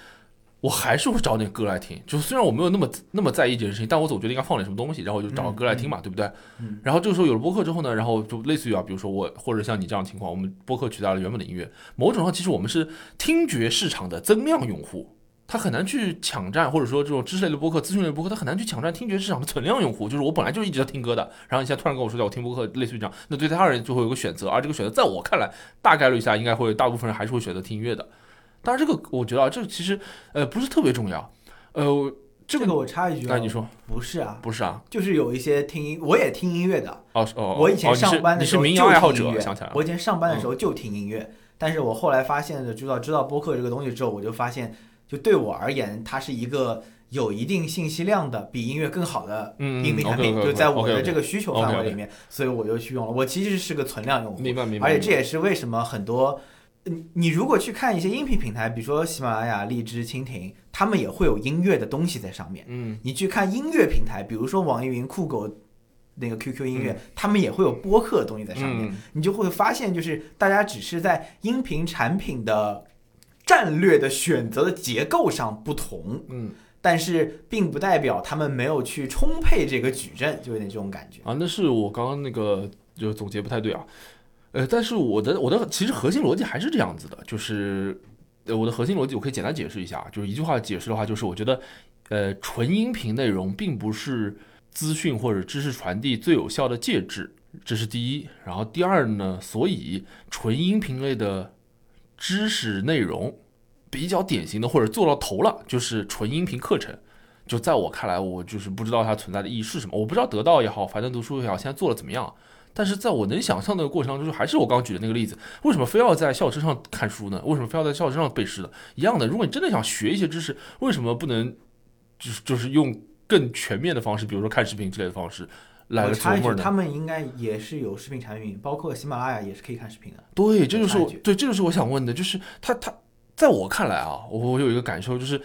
我还是会找点歌来听。就虽然我没有那么那么在意这件事情，但我总觉得应该放点什么东西，然后我就找个歌来听嘛，对不对？嗯然后这个时候有了播客之后呢，然后就类似于啊，比如说我或者像你这样的情况，我们播客取代了原本的音乐，某种上其实我们是听觉市场的增量用户。他很难去抢占，或者说这种知识类的播客、资讯类的播客，他很难去抢占听觉市场的存量用户。就是我本来就一直在听歌的，然后你现在突然跟我说叫我听播客，类似于这样，那对他而言就会有个选择，而这个选择在我看来，大概率下应该会大部分人还是会选择听音乐的。当然，这个我觉得啊，这个其实呃不是特别重要，呃，这个这个我插一句啊，那你说不是啊，不是啊？就是有一些听音，我也听音乐的。哦哦，我以前上班的时候就谣爱好者，听音乐想起来了，我以前上班的时候就听音乐，但是我后来发现的，知道知道播客这个东西之后，我就发现，就对我而言，它是一个有一定信息量的，比音乐更好的嗯音频产品，就在我的这个需求范围里面，所以我就去用了。我其实是个存量用户，明白明白，而且这也是为什么很多，嗯，你如果去看一些音频平台，比如说喜马拉雅、荔枝、蜻蜓，他们也会有音乐的东西在上面。嗯你去看音乐平台，比如说网易云、酷狗。那个 QQ 音乐嗯，他们也会有播客的东西在上面，嗯你就会发现，就是大家只是在音频产品的战略的选择的结构上不同，嗯但是并不代表他们没有去充沛这个矩阵，就有点这种感觉。啊，那是我刚刚那个就总结不太对啊，呃，但是我的我的其实核心逻辑还是这样子的，就是呃我的核心逻辑我可以简单解释一下，就是一句话解释的话，就是我觉得呃纯音频内容并不是资讯或者知识传递最有效的介质，这是第一。然后第二呢，所以纯音频类的知识内容比较典型的或者做到头了，就是纯音频课程。就在我看来，我就是不知道它存在的意义是什么。我不知道得到也好，樊登读书也好，现在做的怎么样。但是在我能想象的过程当中，就还是我刚刚举的那个例子，为什么非要在校车上看书呢？为什么非要在校车上背诗呢？一样的，如果你真的想学一些知识，为什么不能就是就是用更全面的方式，比如说看视频之类的方式来了我插一句，琢磨呢？他们应该也是有视频产品，包括喜马拉雅也是可以看视频的。对，这就是我对，这就是我想问的，就是他他在我看来啊，我我有一个感受，就是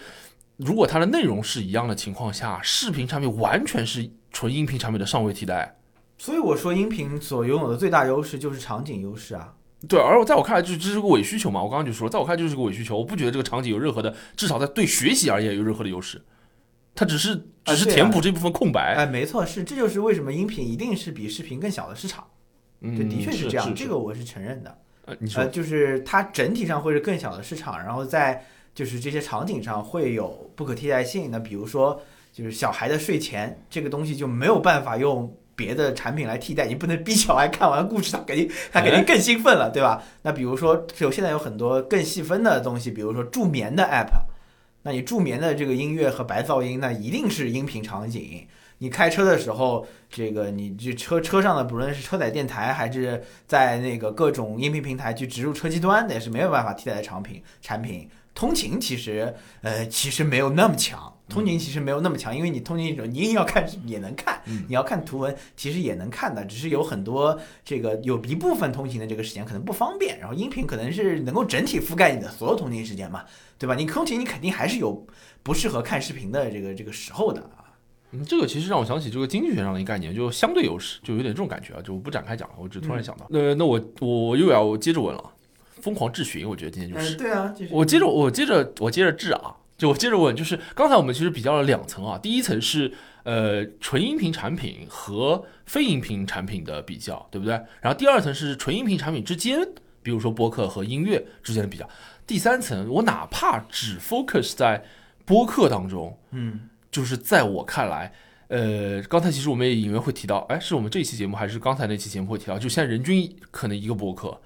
如果它的内容是一样的情况下，视频产品完全是纯音频产品的上位替代。所以我说，音频所拥有的最大优势就是场景优势啊。对，而我在我看来，就是这是个伪需求嘛。我刚刚就说，在我看来就是个伪需求，我不觉得这个场景有任何的，至少在对学习而言有任何的优势，它只是只是填补这部分空白。哎，没错，是这就是为什么音频一定是比视频更小的市场。嗯，这的确是这样，是这个我是承认的。呃，你说呃，就是它整体上会是更小的市场，然后在就是这些场景上会有不可替代性。那比如说，就是小孩的睡前这个东西就没有办法用别的产品来替代，你不能逼小孩看完故事，他肯定他肯定更兴奋了，对吧？那比如说，有现在有很多更细分的东西，比如说助眠的 app，那你助眠的这个音乐和白噪音，那一定是音频场景。你开车的时候，这个你这车车上的不论是车载电台还是在那个各种音频平台去植入车机端，那也是没有办法替代的产品。产品通勤其实呃其实没有那么强，通勤其实没有那么强，因为你通勤的时候你硬要看也能看，嗯你要看图文其实也能看的，只是有很多这个有一部分通勤的这个时间可能不方便，然后音频可能是能够整体覆盖你的所有通勤时间嘛，对吧？你通勤你肯定还是有不适合看视频的这个这个时候的啊。嗯，这个其实让我想起这个经济学上的一个概念，就相对优势，就有点这种感觉啊，就我不展开讲了，我只突然想到。那那我我又要接着问了，疯狂质询，我觉得今天就是。嗯，对啊，我接着我接着我接着质啊，就我接着问，就是刚才我们其实比较了两层啊，第一层是呃纯音频产品和非音频产品的比较，对不对？然后第二层是纯音频产品之间，比如说播客和音乐之间的比较。第三层，我哪怕只 focus 在播客当中，嗯就是在我看来，呃，刚才其实我们也隐约会提到，哎，是我们这一期节目还是刚才那期节目会提到，就现在人均可能一个播客，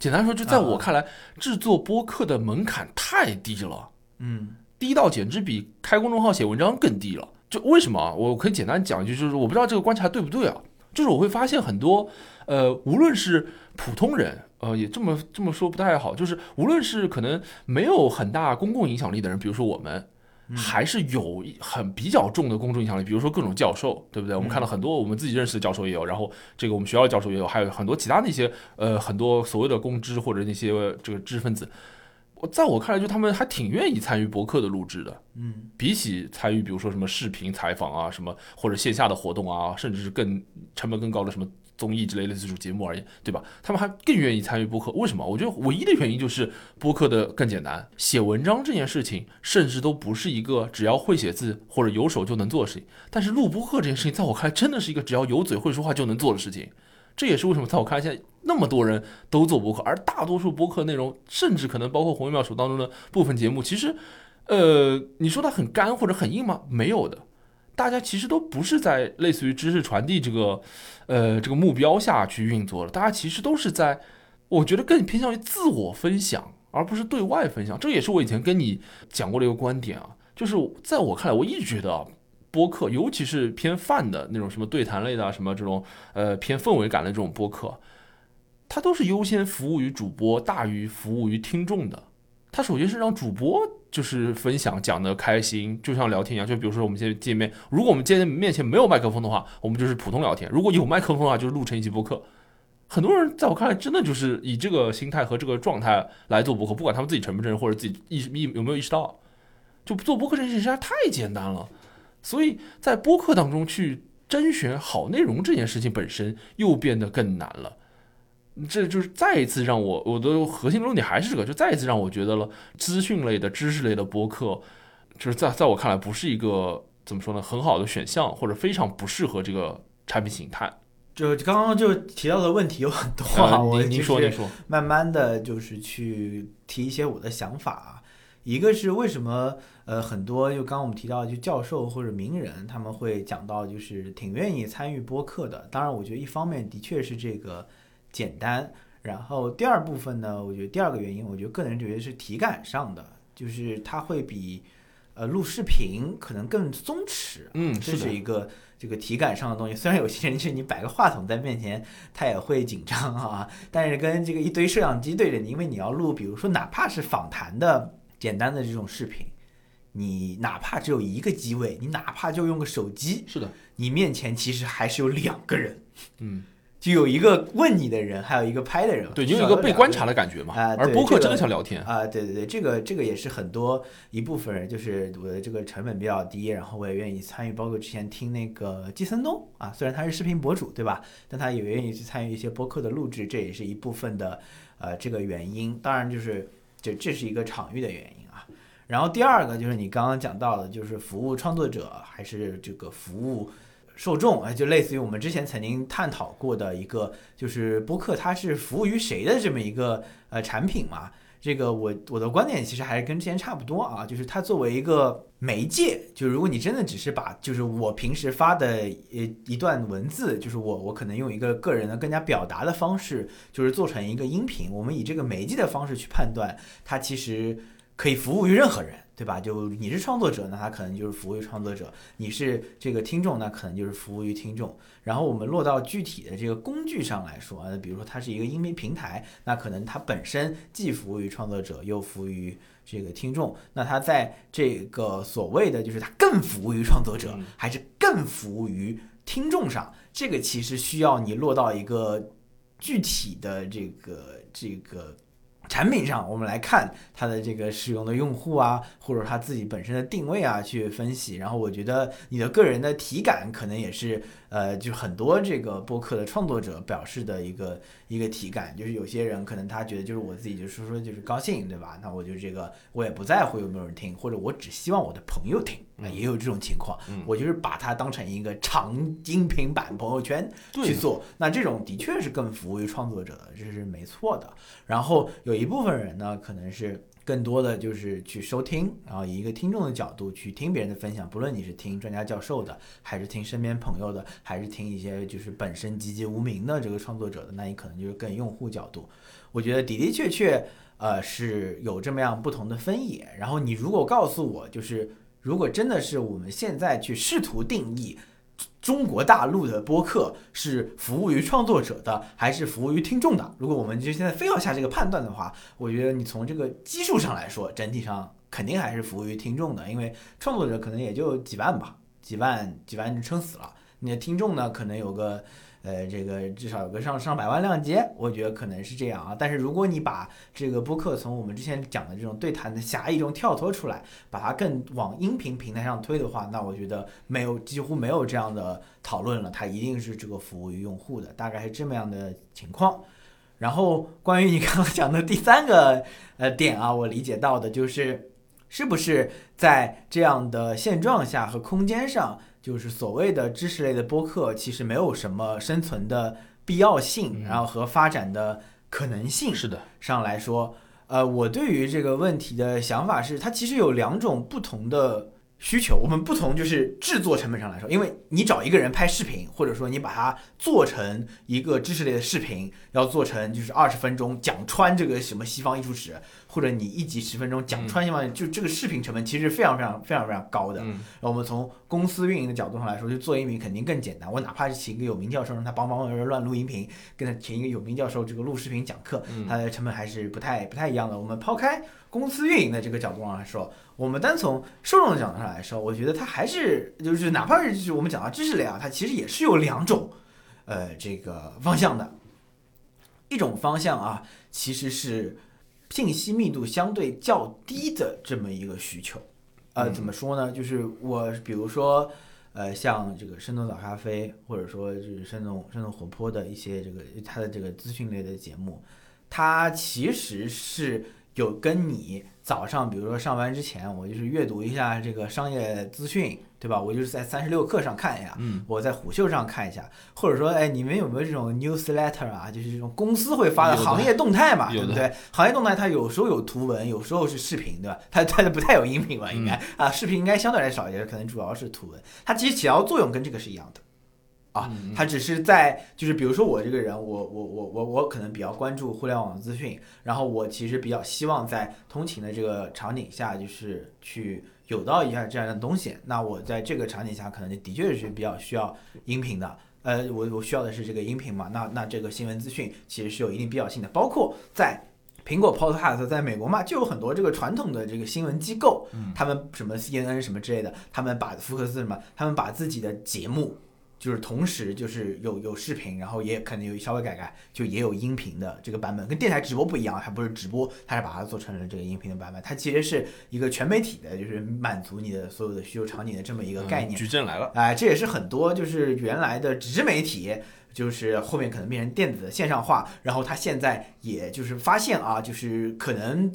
简单说，就在我看来，制作播客的门槛太低了，嗯低到简直比开公众号写文章更低了。就为什么啊？我可以简单讲一句，就是我不知道这个观察对不对啊，就是我会发现很多，呃，无论是普通人。呃，也这么这么说不太好，就是无论是可能没有很大公共影响力的人，比如说我们，还是有很比较重的公众影响力，比如说各种教授，对不对？我们看到很多我们自己认识的教授也有，然后这个我们学校的教授也有，还有很多其他那些呃很多所谓的公知或者那些这个知识分子，我在我看来，就他们还挺愿意参与博客的录制的，嗯比起参与比如说什么视频采访啊，什么或者线下的活动啊，甚至是更成本更高的什么。综艺之类的这种节目而言，对吧？他们还更愿意参与播客，为什么？我觉得唯一的原因就是播客的更简单。写文章这件事情，甚至都不是一个只要会写字或者有手就能做的事情。但是录播客这件事情，在我看来，真的是一个只要有嘴会说话就能做的事情。这也是为什么在我看来，现在那么多人都做播客，而大多数播客内容，甚至可能包括《红月妙手》当中的部分节目，其实，呃，你说它很干或者很硬吗？没有的。大家其实都不是在类似于知识传递这个，呃，这个目标下去运作的。大家其实都是在，我觉得更偏向于自我分享，而不是对外分享。这也是我以前跟你讲过的一个观点啊，就是在我看来，我一直觉得，播客，尤其是偏泛的那种什么对谈类的啊，什么这种呃偏氛围感的这种播客，它都是优先服务于主播大于服务于听众的。它首先是让主播就是分享讲的开心，就像聊天一样。就比如说我们现在见面，如果我们见面前没有麦克风的话，我们就是普通聊天；如果有麦克风的话，就是录成一期播客。很多人在我看来，真的就是以这个心态和这个状态来做播客，不管他们自己承不承认，或者自己意意有没有意识到，就做播客这件事情实在太简单了。所以在播客当中去甄选好内容这件事情本身又变得更难了。这就是再一次让我我的核心论点还是这个，就再一次让我觉得了资讯类的知识类的播客，就是在在我看来不是一个怎么说呢很好的选项，或者非常不适合这个产品形态。就刚刚就提到的问题有很多啊，您您说您说，慢慢的就是去提一些我的想法啊。一个是为什么呃很多就刚刚我们提到就教授或者名人他们会讲到就是挺愿意参与播客的。当然，我觉得一方面的确是这个简单，然后第二部分呢，我觉得第二个原因，我觉得个人觉得是体感上的，就是它会比呃录视频可能更松弛。嗯，这是一个这个体感上的东西。虽然有些人是你摆个话筒在面前，他也会紧张啊，但是跟这个一堆摄像机对着你，因为你要录，比如说哪怕是访谈的简单的这种视频，你哪怕只有一个机位，你哪怕就用个手机，是的，你面前其实还是有两个人，嗯，就有一个问你的人，还有一个拍的人，对，你有一个被观察的感觉嘛。啊对而播客真的这个像聊天，啊，对对对，这个这个也是很多一部分人，就是我的这个成本比较低，然后我也愿意参与，包括之前听那个季森东啊，虽然他是视频博主，对吧？但他也愿意去参与一些播客的录制，这也是一部分的呃这个原因。当然就是这这是一个场域的原因啊。然后第二个就是你刚刚讲到的，就是服务创作者还是这个服务受众，哎，就类似于我们之前曾经探讨过的一个，就是播客它是服务于谁的这么一个呃产品嘛。这个我我的观点其实还是跟之前差不多啊，就是它作为一个媒介，就如果你真的只是把就是我平时发的呃一段文字，就是我我可能用一个个人的更加表达的方式，就是做成一个音频，我们以这个媒介的方式去判断，它其实可以服务于任何人。对吧？就你是创作者，那他可能就是服务于创作者；你是这个听众，那可能就是服务于听众。然后我们落到具体的这个工具上来说，啊，比如说它是一个音频平台，那可能它本身既服务于创作者，又服务于这个听众。那它在这个所谓的就是它更服务于创作者，还是更服务于听众上？这个其实需要你落到一个具体的这个这个。产品上，我们来看它的这个使用的用户啊，或者它自己本身的定位啊，去分析。然后我觉得你的个人的体感可能也是。呃，就很多这个播客的创作者表示的一个一个体感，就是有些人可能他觉得就是我自己就说说就是高兴，对吧？那我就这个我也不在乎有没有人听，或者我只希望我的朋友听，那也有这种情况。我就是把它当成一个长音频版朋友圈去做，那这种的确是更服务于创作者的，这是没错的。然后有一部分人呢，可能是。更多的就是去收听，然后以一个听众的角度去听别人的分享，不论你是听专家教授的，还是听身边朋友的，还是听一些就是本身籍籍无名的这个创作者的，那你可能就是更用户角度。我觉得的的确确，呃，是有这么样不同的分野。然后你如果告诉我，就是如果真的是我们现在去试图定义。中国大陆的播客是服务于创作者的，还是服务于听众的？如果我们就现在非要下这个判断的话，我觉得你从这个基数上来说，整体上肯定还是服务于听众的，因为创作者可能也就几万吧，几万几万就撑死了。你的听众呢，可能有个。呃，这个至少有个上上百万量级，我觉得可能是这样啊。但是如果你把这个播客从我们之前讲的这种对谈的狭义中跳脱出来，把它更往音频平台上推的话，那我觉得没有几乎没有这样的讨论了。它一定是这个服务于用户的，大概是这么样的情况。然后关于你刚刚讲的第三个呃点啊，我理解到的就是，是不是在这样的现状下和空间上。就是所谓的知识类的播客，其实没有什么生存的必要性，然后和发展的可能性是的上来说，呃，我对于这个问题的想法是，它其实有两种不同的。需求，我们不从就是制作成本上来说，因为你找一个人拍视频，或者说你把它做成一个知识类的视频，要做成就是二十分钟讲穿这个什么西方艺术史，或者你一集十分钟讲穿西方，就这个视频成本其实非常非常非常非常高的。然后我们从公司运营的角度上来说，就做音频肯定更简单。我哪怕是请一个有名教授让他帮帮忙乱录音频，跟他请一个有名教授这个录视频讲课，它的成本还是不太不太一样的。我们抛开。公司运营的这个角度上来说，我们单从受众的角度上来说，我觉得它还是就是哪怕是就是我们讲到知识类啊，它其实也是有两种，呃，这个方向的。一种方向啊，其实是信息密度相对较低的这么一个需求。呃，怎么说呢？就是我比如说，呃，像这个生动早咖啡，或者说就是生动生动活泼的一些这个它的这个资讯类的节目，它其实是。有跟你早上，比如说上班之前，我就是阅读一下这个商业资讯，对吧？我就是在三十六课上看一下，嗯，我在虎嗅上看一下，或者说，哎，你们有没有这种 newsletter 啊？就是这种公司会发的行业动态嘛，对不对？行业动态它有时候有图文，有时候是视频，对吧？它它不太有音频吧？应该啊，视频应该相对来少一点，可能主要是图文。它其实起到作用跟这个是一样的。啊，他只是在，就是比如说我这个人，我我我我我可能比较关注互联网资讯，然后我其实比较希望在通勤的这个场景下，就是去有到一下这样的东西。那我在这个场景下，可能的确是比较需要音频的。呃，我我需要的是这个音频嘛？那那这个新闻资讯其实是有一定必要性的。包括在苹果 Podcast，在美国嘛，就有很多这个传统的这个新闻机构，他们什么 CNN 什么之类的，他们把福克斯什么，他们把自己的节目。就是同时就是有有视频，然后也可能有稍微改改，就也有音频的这个版本，跟电台直播不一样，它不是直播，它是把它做成了这个音频的版本。它其实是一个全媒体的，就是满足你的所有的需求场景的这么一个概念。矩阵来了，哎，这也是很多就是原来的纸媒体就是后面可能变成电子的线上化，然后他现在也就是发现啊，就是可能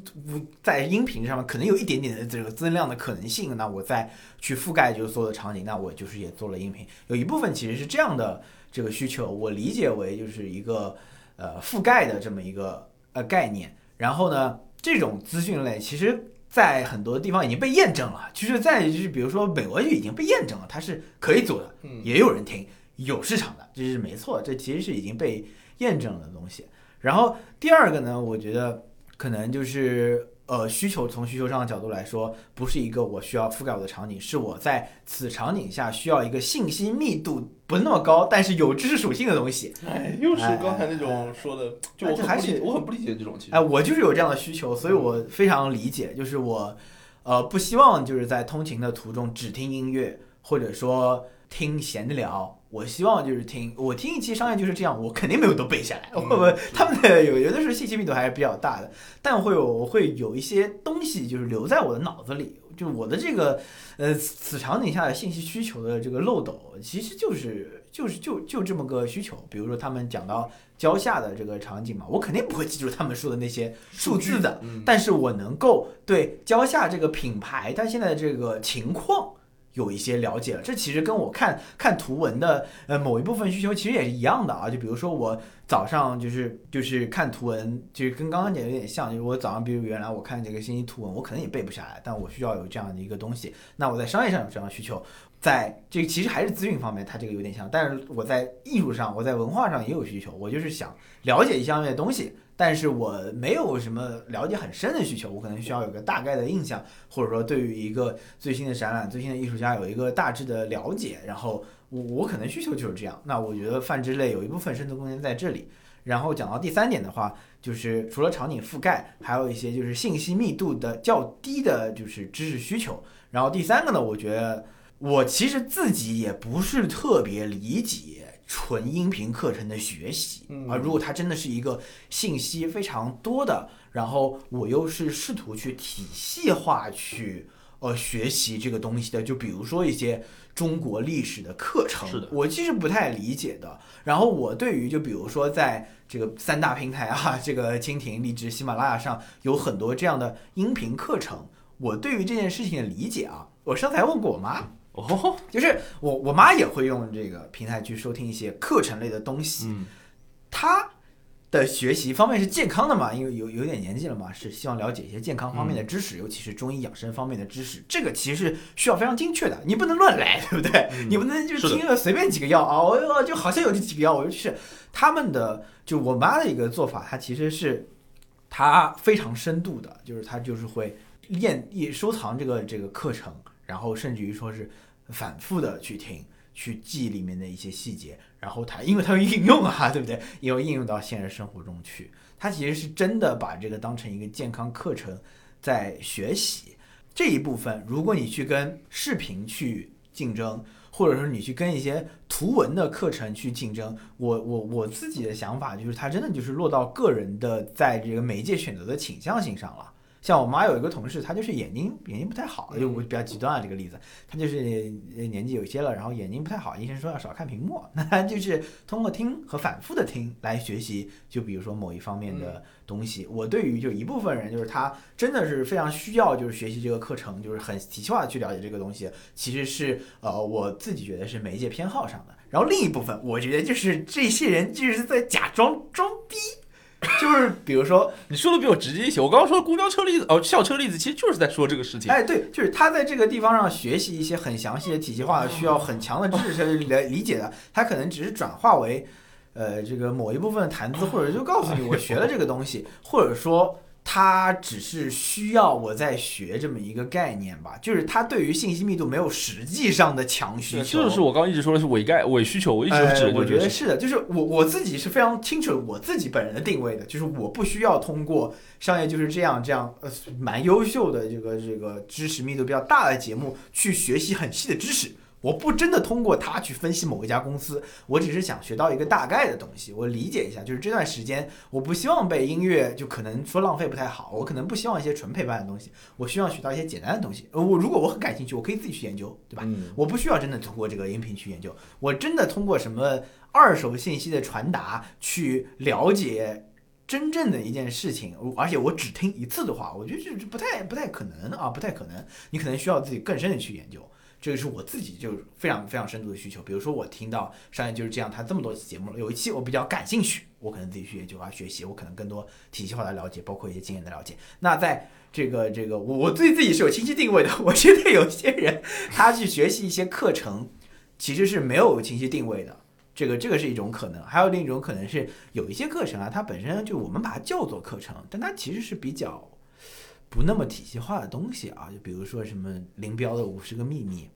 在音频上面可能有一点点的这个增量的可能性，那我再去覆盖就是所有的场景，那我就是也做了音频，有一部分其实是这样的这个需求，我理解为就是一个呃覆盖的这么一个呃概念，然后呢，这种资讯类其实。在很多地方已经被验证了，就是在就是比如说美国就已经被验证了，它是可以做的，也有人听，有市场的，这是没错，这其实是已经被验证了的东西。然后第二个呢，我觉得可能就是呃需求，从需求上的角度来说，不是一个我需要覆盖我的场景，是我在此场景下需要一个信息密度不那么高，但是有知识属性的东西。哎，又是刚才那种说的，就我还是我很不理解这种。哎，我就是有这样的需求，所以我非常理解，就是我呃不希望就是在通勤的途中只听音乐，或者说听闲聊。我希望就是听我听一期商业就是这样，我肯定没有都背下来。我他们的有有的时候信息密度还是比较大的，但会有会有一些东西就是留在我的脑子里，就我的这个呃此场景下的信息需求的这个漏斗，其实就是就是就就这么个需求。比如说他们讲到蕉下的这个场景嘛，我肯定不会记住他们说的那些数字的，但是我能够对蕉下这个品牌它现在的这个情况。有一些了解了，这其实跟我看看图文的呃某一部分需求其实也是一样的啊。就比如说我早上就是就是看图文，就是跟刚刚讲有点像，就是我早上比如原来我看这个信息图文，我可能也背不下来，但我需要有这样的一个东西。那我在商业上有这样的需求，在这其实还是资讯方面，它这个有点像，但是我在艺术上，我在文化上也有需求，我就是想了解一下那些东西。但是我没有什么了解很深的需求，我可能需要有个大概的印象，或者说对于一个最新的展览、最新的艺术家有一个大致的了解，然后我我可能需求就是这样。那我觉得泛知类有一部分深度空间在这里。然后讲到第三点的话，就是除了场景覆盖，还有一些就是信息密度的较低的，就是知识需求。然后第三个呢，我觉得我其实自己也不是特别理解。纯音频课程的学习啊，如果它真的是一个信息非常多的，然后我又是试图去体系化去呃学习这个东西的，就比如说一些中国历史的课程，是的，我其实不太理解的。然后我对于就比如说在这个三大平台啊，这个蜻蜓、荔枝、喜马拉雅上有很多这样的音频课程，我对于这件事情的理解啊，我上次还问过我妈。哦，就是我我妈也会用这个平台去收听一些课程类的东西。嗯，她的学习方面是健康的嘛，因为有有点年纪了嘛，是希望了解一些健康方面的知识，尤其是中医养生方面的知识。这个其实是需要非常精确的，你不能乱来，对不对？你不能就听了随便几个药啊，我就好像有这几个药，我就去。他们的就我妈的一个做法，她其实是她非常深度的，就是她就是会练也收藏这个这个课程，然后甚至于说是。反复的去听，去记里面的一些细节，然后它，因为它有应用啊，对不对？也有应用到现实生活中去。它其实是真的把这个当成一个健康课程在学习这一部分。如果你去跟视频去竞争，或者说你去跟一些图文的课程去竞争，我我我自己的想法就是，它真的就是落到个人的在这个媒介选择的倾向性上了。像我妈有一个同事，她就是眼睛眼睛不太好，就我比较极端啊这个例子，她就是年纪有些了，然后眼睛不太好，医生说要少看屏幕，那就是通过听和反复的听来学习，就比如说某一方面的东西。我对于就一部分人，就是他真的是非常需要就是学习这个课程，就是很体系化的去了解这个东西，其实是呃我自己觉得是媒介偏好上的。然后另一部分，我觉得就是这些人就是在假装装逼。就是比如说，你说的比我直接一些。我刚刚说公交车例子，哦，校车例子，其实就是在说这个事情。哎，对，就是他在这个地方上学习一些很详细的体系化的、需要很强的知识来理解的，他可能只是转化为，呃，这个某一部分谈资，或者就告诉你我学了这个东西，或者说。他只是需要我在学这么一个概念吧，就是他对于信息密度没有实际上的强需求。就是我刚刚一直说的是伪概伪需求，我一直指我觉得是的，就是我我自己是非常清楚我自己本人的定位的，就是我不需要通过商业就是这样这样呃蛮优秀的这个这个知识密度比较大的节目去学习很细的知识。我不真的通过它去分析某一家公司，我只是想学到一个大概的东西，我理解一下。就是这段时间，我不希望被音乐就可能说浪费不太好，我可能不希望一些纯陪伴的东西，我需要学到一些简单的东西。呃，我如果我很感兴趣，我可以自己去研究，对吧？嗯我不需要真的通过这个音频去研究，我真的通过什么二手信息的传达去了解真正的一件事情，而且我只听一次的话，我觉得这这不太不太可能啊，不太可能。你可能需要自己更深的去研究，这个是我自己就非常非常深度的需求。比如说我听到商业就是这样，它这么多期节目了，有一期我比较感兴趣，我可能自己去研究啊学习，我可能更多体系化的了解，包括一些经验的了解。那在这个这个，我我对自己是有清晰定位的。我觉得有些人他去学习一些课程，其实是没有清晰定位的。这个这个是一种可能，还有另一种可能是有一些课程啊，它本身就我们把它叫做课程，但它其实是比较不那么体系化的东西啊。就比如说什么林彪的五十个秘密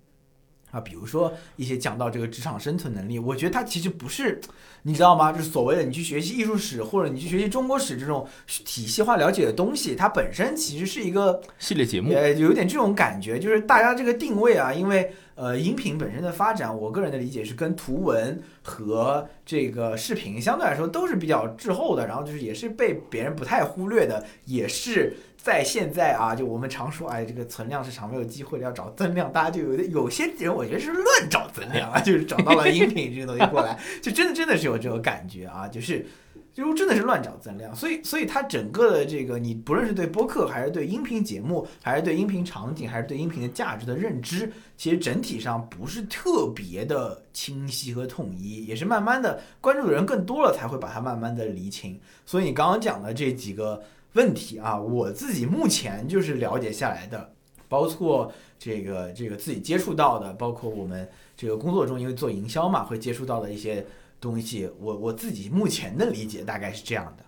啊，比如说一些讲到这个职场生存能力，我觉得它其实不是，你知道吗？就是所谓的你去学习艺术史或者你去学习中国史这种体系化了解的东西，它本身其实是一个系列节目，呃，有点这种感觉，就是大家这个定位啊，因为呃，音频本身的发展，我个人的理解是跟图文和这个视频相对来说都是比较滞后的，然后就是也是被别人不太忽略的，也是在现在啊，就我们常说，哎，这个存量市场没有机会了，要找增量，大家就有的有些人我觉得是乱找增量啊，就是找到了音频这个东西过来，就真的真的是有这种感觉啊，就是。就真的是乱找增量，所以所以它整个的这个，你不论是对播客，还是对音频节目，还是对音频场景，还是对音频的价值的认知，其实整体上不是特别的清晰和统一，也是慢慢的关注的人更多了，才会把它慢慢的厘清。所以你刚刚讲的这几个问题啊，我自己目前就是了解下来的，包括这个这个自己接触到的，包括我们这个工作中因为做营销嘛，会接触到的一些。东西，我我自己目前的理解大概是这样的，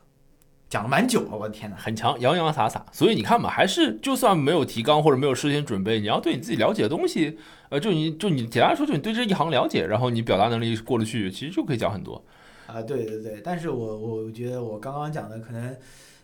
讲了蛮久了，我的天哪，很强，洋洋洒洒。所以你看嘛，还是就算没有提纲或者没有事先准备，你要对你自己了解的东西，呃，就你就你简单说，就你对这一行了解，然后你表达能力过得去，其实就可以讲很多。啊，对对对，但是我我觉得我刚刚讲的可能，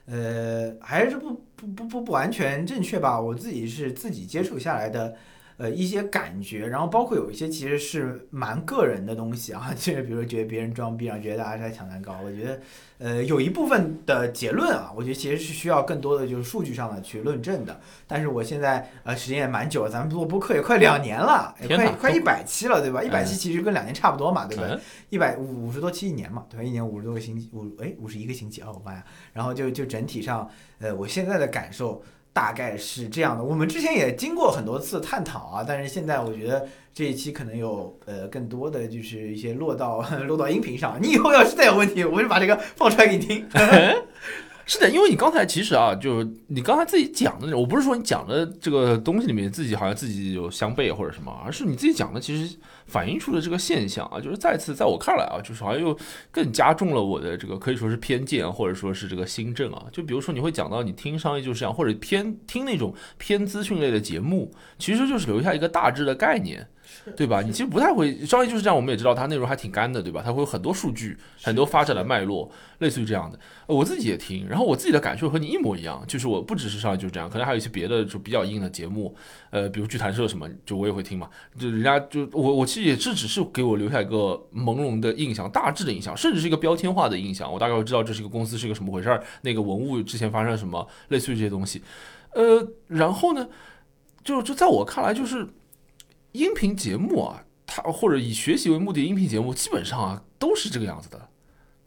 呃，还是不不不不完全正确吧，我自己是自己接触下来的。呃，一些感觉，然后包括有一些其实是蛮个人的东西啊，就是比如觉得别人装逼啊，觉得大家是在抢蛋糕。我觉得，呃，有一部分的结论啊，我觉得其实是需要更多的就是数据上的去论证的。但是我现在呃时间也蛮久了，咱们做播客也快两年了，也快快一百期了，对吧？一百期其实跟两年差不多嘛，对吧？一百五五十多期一年嘛，对吧？一年五十多个星期，五哎五十一个星期啊，我妈呀！然后就就整体上，呃，我现在的感受。大概是这样的，我们之前也经过很多次探讨啊，但是现在我觉得这一期可能有呃更多的就是一些落到 落到音频上。你以后要是再有问题，我就把这个放出来给你听。是的，因为你刚才其实啊，就是你刚才自己讲的，我不是说你讲的这个东西里面自己好像自己有相悖或者什么，而是你自己讲的其实反映出了这个现象啊，就是再次在我看来啊，就是好像又更加重了我的这个可以说是偏见或者说是这个新政啊。就比如说你会讲到你听商业就是这样，或者偏听那种偏资讯类的节目，其实就是留下一个大致的概念。对吧？你其实不太会商业就是这样，我们也知道它内容还挺干的，对吧？它会有很多数据，很多发展的脉络，类似于这样的。我自己也听，然后我自己的感受和你一模一样，就是我不只是商业就是这样，可能还有一些别的就比较硬的节目，呃，比如剧谈社什么，就我也会听嘛。就人家就我我其实也是只是给我留下一个朦胧的印象，大致的印象，甚至是一个标签化的印象。我大概会知道这是一个公司是一个什么回事儿，那个文物之前发生了什么，类似于这些东西。呃，然后呢，就就在我看来就是。音频节目啊，它或者以学习为目的的音频节目，基本上啊都是这个样子的，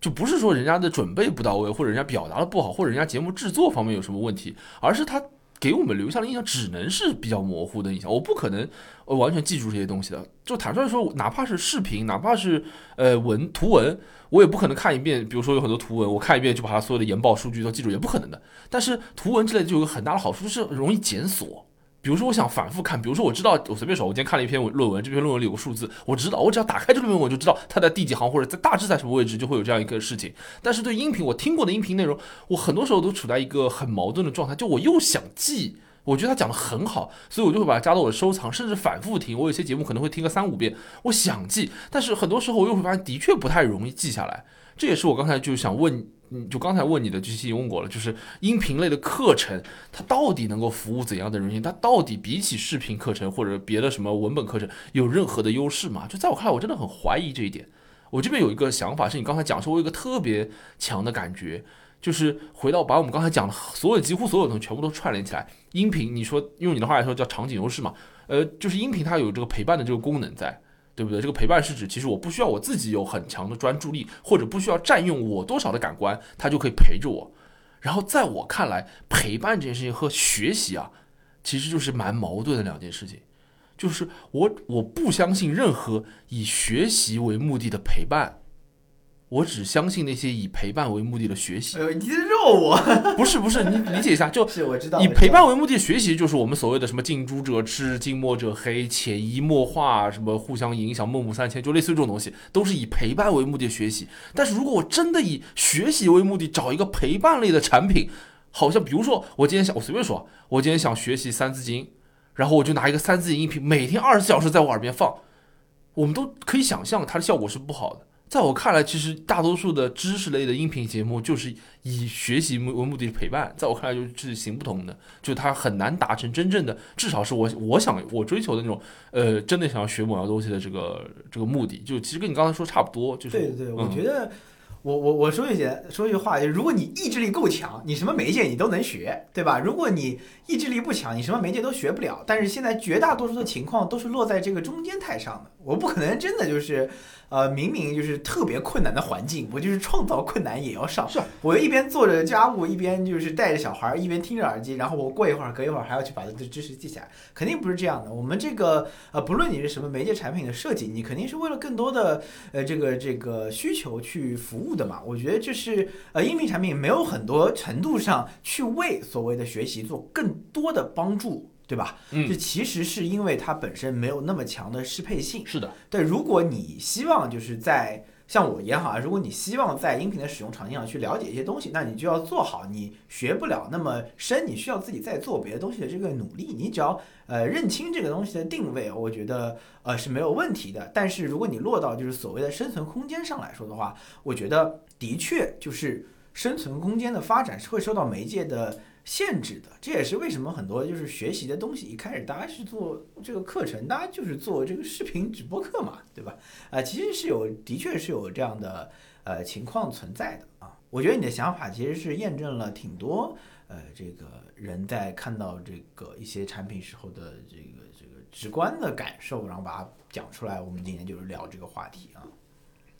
就不是说人家的准备不到位，或者人家表达的不好，或者人家节目制作方面有什么问题，而是他给我们留下的印象只能是比较模糊的印象。我不可能完全记住这些东西的。就坦率说，哪怕是视频，哪怕是呃文图文，我也不可能看一遍。比如说有很多图文，我看一遍就把它所有的研报数据都记住，也不可能的。但是图文之类就有个很大的好处，就是容易检索。比如说，我想反复看。比如说，我知道我随便说，我今天看了一篇论文，这篇论文里有个数字，我知道，我只要打开这篇论文，我就知道它在第几行或者在大致在什么位置，就会有这样一个事情。但是对音频，我听过的音频内容，我很多时候都处在一个很矛盾的状态，就我又想记，我觉得他讲的很好，所以我就会把它加到我的收藏，甚至反复听。我有些节目可能会听个三五遍，我想记，但是很多时候我又会发现，的确不太容易记下来。这也是我刚才就想问。嗯，就刚才问你的，就已经问过了，就是音频类的课程，它到底能够服务怎样的人群？它到底比起视频课程或者别的什么文本课程有任何的优势吗？就在我看来，我真的很怀疑这一点。我这边有一个想法，是你刚才讲说，我有一个特别强的感觉，就是回到把我们刚才讲的所有几乎所有东西全部都串联起来。音频，你说用你的话来说叫场景优势嘛？呃，就是音频它有这个陪伴的这个功能在。对不对？这个陪伴是指，其实我不需要我自己有很强的专注力，或者不需要占用我多少的感官，它就可以陪着我。然后在我看来，陪伴这件事情和学习啊，其实就是蛮矛盾的两件事情。就是我我不相信任何以学习为目的的陪伴。我只相信那些以陪伴为目的的学习。呃，你在肉我？不是不是，你理解一下，就 是我知道，以陪伴为目的的学习，就是我们所谓的什么近朱者赤，近墨者黑，潜移默化，什么互相影响，孟母三迁，就类似于这种东西，都是以陪伴为目的的学习。但是如果我真的以学习为目的，找一个陪伴类的产品，好像比如说，我今天想，我随便说，我今天想学习《三字经》，然后我就拿一个三字经音频，每天二十四小时在我耳边放，我们都可以想象它的效果是不好的。在我看来，其实大多数的知识类的音频节目就是以学习为目的陪伴，在我看来就是行不通的，就它很难达成真正的，至少是我我想我追求的那种，呃，真的想要学某样东西的这个这个目的，就其实跟你刚才说差不多，就是对对对，我觉得我我我说一些说一句话，就如果你意志力够强，你什么媒介你都能学，对吧？如果你意志力不强，你什么媒介都学不了。但是现在绝大多数的情况都是落在这个中间态上的，我不可能真的就是。呃，明明就是特别困难的环境，我就是创造困难也要上。是，我一边做着家务，一边就是带着小孩，一边听着耳机，然后我过一会儿，隔一会儿还要去把这的知识记下来，肯定不是这样的。我们这个呃，不论你是什么媒介产品的设计，你肯定是为了更多的呃这个这个需求去服务的嘛。我觉得就是呃，音频产品没有很多程度上去为所谓的学习做更多的帮助。对吧？嗯，这其实是因为它本身没有那么强的适配性。是的，对。如果你希望就是在像我也好啊，如果你希望在音频的使用场景上去了解一些东西，那你就要做好你学不了那么深，你需要自己再做别的东西的这个努力。你只要呃认清这个东西的定位，我觉得呃是没有问题的。但是如果你落到就是所谓的生存空间上来说的话，我觉得的确就是生存空间的发展是会受到媒介的。限制的，这也是为什么很多就是学习的东西，一开始大家是做这个课程，大家就是做这个视频直播课嘛，对吧？啊，其实是有，的确是有这样的呃情况存在的啊。我觉得你的想法其实是验证了挺多呃这个人在看到这个一些产品时候的这个这个直观的感受，然后把它讲出来。我们今天就是聊这个话题啊。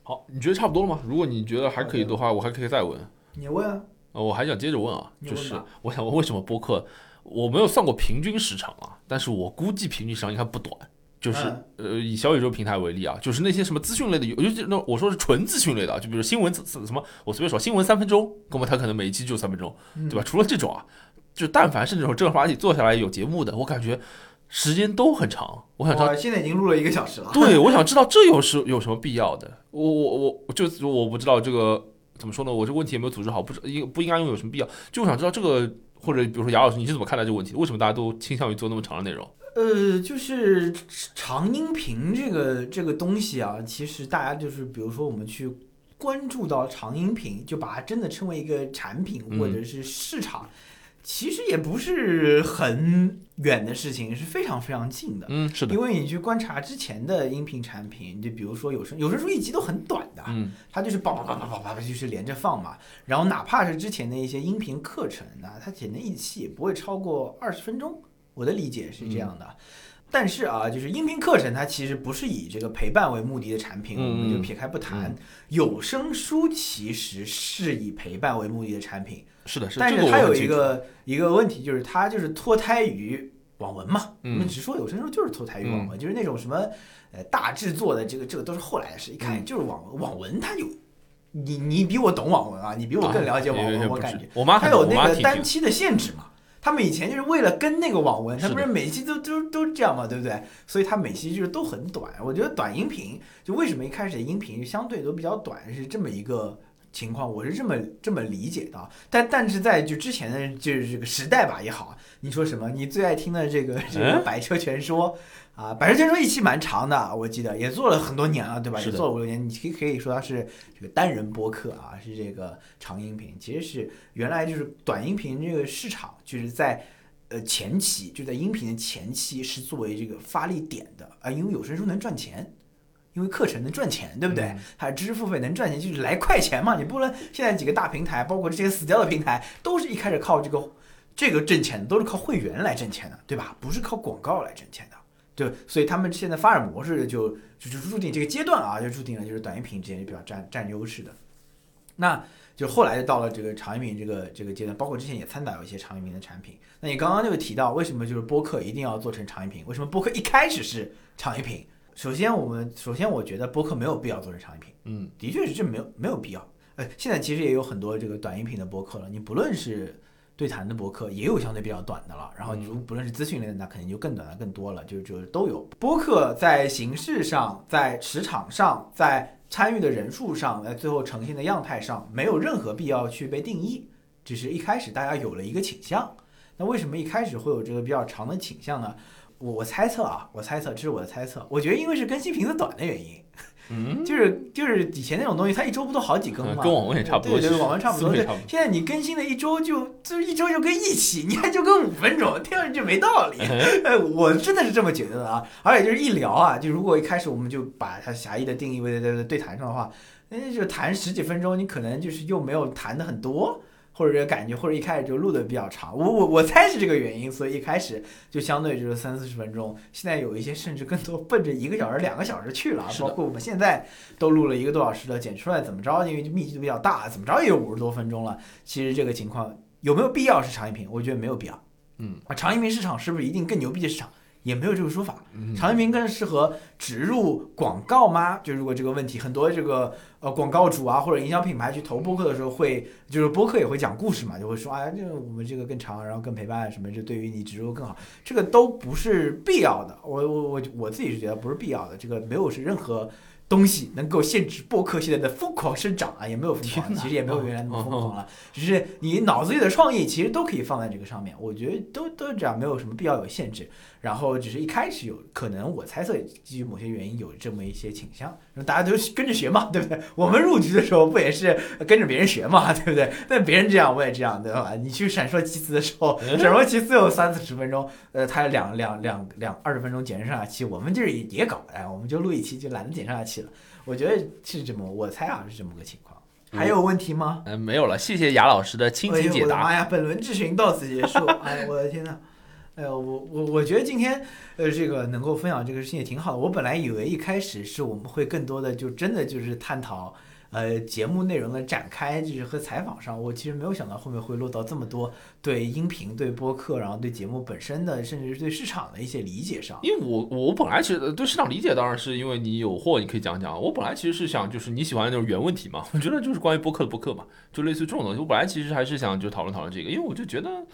好，你觉得差不多了吗？如果你觉得还可以的话，我还可以再问。你问啊。呃，我还想接着问啊，就是我想问为什么播客我没有算过平均时长啊，但是我估计平均时长应该不短。就是呃，以小宇宙平台为例啊，就是那些什么资讯类的，尤其那我说是纯资讯类的，就比如新闻什么，我随便说新闻三分钟，那么它可能每一期就三分钟，对吧？除了这种啊，就但凡是那种正儿八经坐下来有节目的，我感觉时间都很长。我想知道现在已经录了一个小时了。对，我想 知道这有是有什么必要的？我我我就我不知道这个。怎么说呢？我这个问题也没有组织好，不应不应该用有什么必要？就我想知道这个，或者比如说杨老师，你是怎么看待这个问题？为什么大家都倾向于做那么长的内容？呃，就是长音频这个这个东西啊，其实大家就是比如说我们去关注到长音频，就把它真的称为一个产品或者是市场。其实也不是很远的事情，是非常非常近的。嗯，是的。因为你去观察之前的音频产品，就比如说有声有声书一集都很短的，嗯，它就是叭叭叭叭叭叭就是连着放嘛。然后哪怕是之前的一些音频课程啊，它剪的一期也不会超过二十分钟。我的理解是这样的。但是啊，就是音频课程它其实不是以这个陪伴为目的的产品，我们就撇开不谈。有声书其实是以陪伴为目的的产品。是的，是的，但是它有一个一个问题，就是它就是脱胎于网文嘛。我们只说有声书就是脱胎于网文，就是那种什么呃大制作的这个这个都是后来的事，一看就是网文。网文它有你你比我懂网文啊，你比我更了解网文，我感觉。我妈它有那个单期的限制嘛。他们以前就是为了跟那个网文，他不是每期都都都这样嘛，对不对？所以它每期就是都很短。我觉得短音频就为什么一开始音频相对都比较短，是这么一个。情况，我是这么这么理解的。但但是在就之前的就是这个时代吧也好，你说什么？你最爱听的这个这个《百车全说》啊，《百车全说》一期蛮长的，我记得也做了很多年了，对吧？也做了五六年，你可以可以说它是这个单人播客啊，是这个长音频。其实是原来就是短音频这个市场就是在。呃，前期就在音频的前期是作为这个发力点的啊，因为有声书能赚钱，因为课程能赚钱，对不对？还有知识付费能赚钱，就是来快钱嘛。你不能现在几个大平台，包括这些死掉的平台，都是一开始靠这个这个挣钱，都是靠会员来挣钱的，对吧？不是靠广告来挣钱的，对。所以他们现在发展模式就就就注定这个阶段啊，就注定了就是短音频之间就比较占占优势的。那。就后来就到了这个长音频这个这个阶段，包括之前也参导有一些长音频的产品。那你刚刚就提到，为什么就是播客一定要做成长音频？为什么播客一开始是长音频？首先，我们首先我觉得播客没有必要做成长音频。嗯，的确是这没有没有必要。呃，现在其实也有很多这个短音频的播客了。你不论是对谈的播客，也有相对比较短的了。然后你如不论是资讯类的，那肯定就更短的更多了。就就都有。播客在形式上，在市场上，在参与的人数上，在最后呈现的样态上，没有任何必要去被定义，只是一开始大家有了一个倾向。那为什么一开始会有这个比较长的倾向呢？我我猜测啊，我猜测，这是我的猜测。我觉得因为是更新频次短的原因。嗯，就是就是以前那种东西，它一周不都好几更吗？跟网文也差不多，对对，网文差不多。对，现在你更新的一周就就一周就更一期，你还就更五分钟，听上去就没道理。哎，我真的是这么觉得的啊！而且就是一聊啊，就如果一开始我们就把它狭义的定义为在对谈上的话，那就谈十几分钟，你可能就是又没有谈的很多。或者感觉，或者一开始就录的比较长，我我我猜是这个原因，所以一开始就相对就是三四十分钟。现在有一些甚至更多奔着一个小时、两个小时去了，包括我们现在都录了一个多小时了，剪出来怎么着？因为密集度比较大，怎么着也有五十多分钟了。其实这个情况有没有必要是长音频？我觉得没有必要。嗯啊，长音频市场是不是一定更牛逼的市场？也没有这个说法，长音频更适合植入广告吗？就如果这个问题，很多这个呃广告主啊或者营销品牌去投播客的时候，会就是播客也会讲故事嘛，就会说啊，这个我们这个更长，然后更陪伴什么，就对于你植入更好，这个都不是必要的。我我我我自己是觉得不是必要的，这个没有是任何。东西能够限制播客现在的疯狂生长啊，也没有疯狂，其实也没有原来那么疯狂了。只是你脑子里的创意，其实都可以放在这个上面。我觉得都都这样，没有什么必要有限制。然后只是一开始有可能，我猜测基于某些原因有这么一些倾向，大家都跟着学嘛，对不对？我们入局的时候不也是跟着别人学嘛，对不对？那别人这样我也这样，对吧？你去闪烁其词的时候，闪烁其词有三四十分钟，呃，他两两两两二十分钟剪成上下期，我们就是也搞，哎，我们就录一期就懒得剪上下期了。我觉得是这么，我猜啊是这么个情况。还有问题吗？嗯，没有了。谢谢雅老师的倾情解答。我的妈呀，本轮质询到此结束。哎，我的天呐！哎呦，我我我觉得今天呃这个能够分享这个事情也挺好的。我本来以为一开始是我们会更多的就真的就是探讨。呃，节目内容的展开就是和采访上，我其实没有想到后面会落到这么多对音频、对播客，然后对节目本身的，甚至是对市场的一些理解上。因为我我本来其实对市场理解，当然是因为你有货，你可以讲讲。我本来其实是想，就是你喜欢那种原问题嘛，我觉得就是关于播客的播客嘛，就类似这种东西。我本来其实还是想就讨论讨论这个，因为我就觉得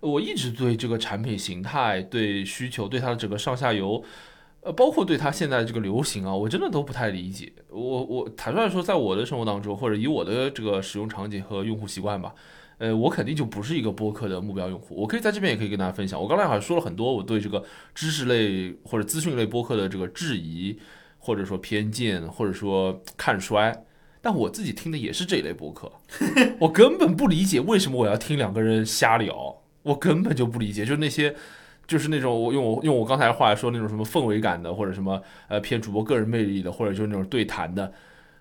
我一直对这个产品形态、对需求、对它的整个上下游。呃，包括对它现在这个流行啊，我真的都不太理解。我我坦率说，在我的生活当中，或者以我的这个使用场景和用户习惯吧，呃，我肯定就不是一个播客的目标用户。我可以在这边也可以跟大家分享。我刚才好像说了很多我对这个知识类或者资讯类播客的这个质疑，或者说偏见，或者说看衰。但我自己听的也是这一类播客，我根本不理解为什么我要听两个人瞎聊，我根本就不理解，就是那些。就是那种我用我用我刚才话来说，那种什么氛围感的，或者什么呃偏主播个人魅力的，或者就是那种对谈的。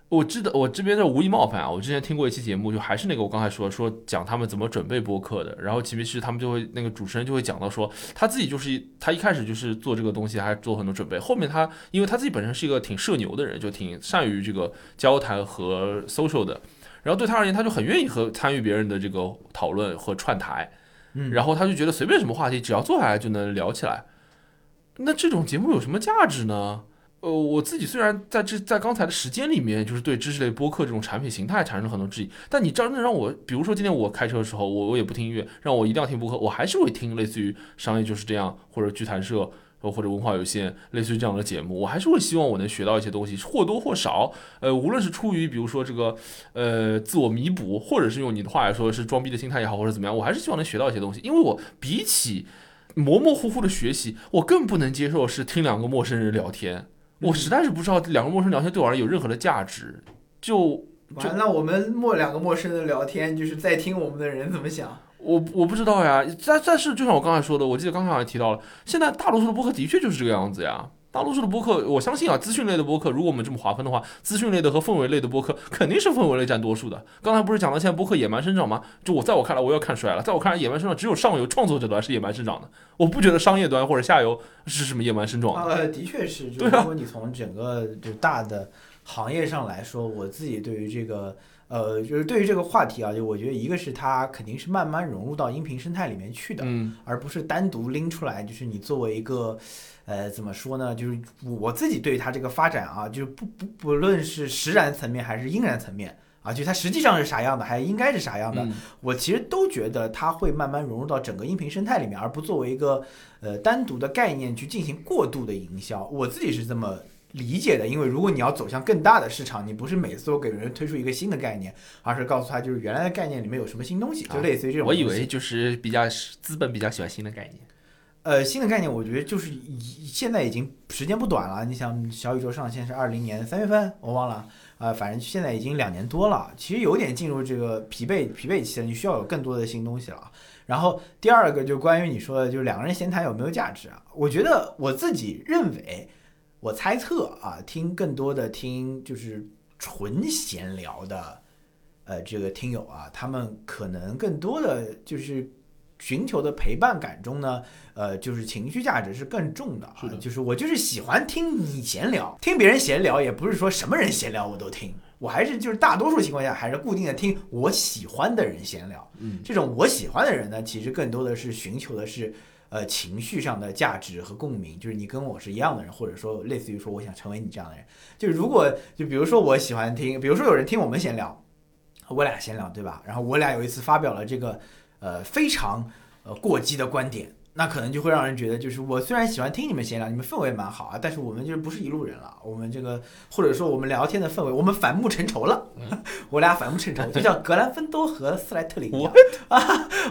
我记得我这边的无意冒犯啊，我之前听过一期节目，就还是那个我刚才说说讲他们怎么准备播客的。然后其实他们就会那个主持人就会讲到说，他自己就是他一开始就是做这个东西，还做很多准备。后面他因为他自己本身是一个挺社牛的人，就挺善于这个交谈和 social 的。然后对他而言，他就很愿意和参与别人的这个讨论和串台。然后他就觉得随便什么话题，只要坐下来就能聊起来。那这种节目有什么价值呢？呃，我自己虽然在这在刚才的时间里面，就是对知识类播客这种产品形态产生了很多质疑，但你真的让我，比如说今天我开车的时候，我我也不听音乐，让我一定要听播客，我还是会听类似于商业就是这样或者剧谈社或者文化有限，类似于这样的节目，我还是会希望我能学到一些东西，或多或少，呃，无论是出于比如说这个呃自我弥补，或者是用你的话来说是装逼的心态也好，或者怎么样，我还是希望能学到一些东西，因为我比起模模糊糊的学习，我更不能接受是听两个陌生人聊天，我实在是不知道两个陌生人聊天对我而言有任何的价值，就完了，我们陌两个陌生人聊天，就是在听我们的人怎么想。我我不知道呀，但但是就像我刚才说的，我记得刚才也提到了，现在大多数的播客的确就是这个样子呀。大多数的播客，我相信啊，资讯类的播客，如果我们这么划分的话，资讯类的和氛围类的播客肯定是氛围类占多数的。刚才不是讲到现在播客野蛮生长吗？就我在我看来，我要看衰了。在我看来，野蛮生长只有上游创作者端是野蛮生长的，我不觉得商业端或者下游是什么野蛮生长。呃，的确是，就对啊如果你从整个就大的行业上来说，我自己对于这个。呃，就是对于这个话题啊，就我觉得一个是它肯定是慢慢融入到音频生态里面去的，嗯而不是单独拎出来。就是你作为一个，呃，怎么说呢？就是我自己对它这个发展啊，就是不不不论是实然层面还是应然层面啊，就它实际上是啥样的，还应该是啥样的，嗯我其实都觉得它会慢慢融入到整个音频生态里面，而不作为一个呃单独的概念去进行过度的营销。我自己是这么理解的，因为如果你要走向更大的市场，你不是每次都给人推出一个新的概念，而是告诉他就是原来的概念里面有什么新东西，就类似于这种我。以为就是比较资本比较喜欢新的概念。呃，新的概念，我觉得就是已现在已经时间不短了。你想，小宇宙上线是二零年三月份，我忘了，啊，反正现在已经两年多了，其实有点进入这个疲惫疲惫期了，你需要有更多的新东西了。然后第二个就关于你说的，就是两个人闲谈有没有价值啊？我觉得我自己认为，我猜测啊，听更多的听就是纯闲聊的，呃，这个听友啊，他们可能更多的就是寻求的陪伴感中呢，呃，就是情绪价值是更重的啊。是的就是我就是喜欢听你闲聊，听别人闲聊，也不是说什么人闲聊我都听，我还是就是大多数情况下还是固定的听我喜欢的人闲聊。嗯，这种我喜欢的人呢，其实更多的是寻求的是。呃，情绪上的价值和共鸣，就是你跟我是一样的人，或者说类似于说我想成为你这样的人。就如果就比如说我喜欢听，比如说有人听我们闲聊，我俩闲聊对吧？然后我俩有一次发表了这个呃非常呃过激的观点，那可能就会让人觉得，就是我虽然喜欢听你们闲聊，你们氛围蛮好啊，但是我们就是不是一路人了。我们这个或者说我们聊天的氛围，我们反目成仇了。我俩反目成仇，就像格兰芬多和斯莱特林一样 啊。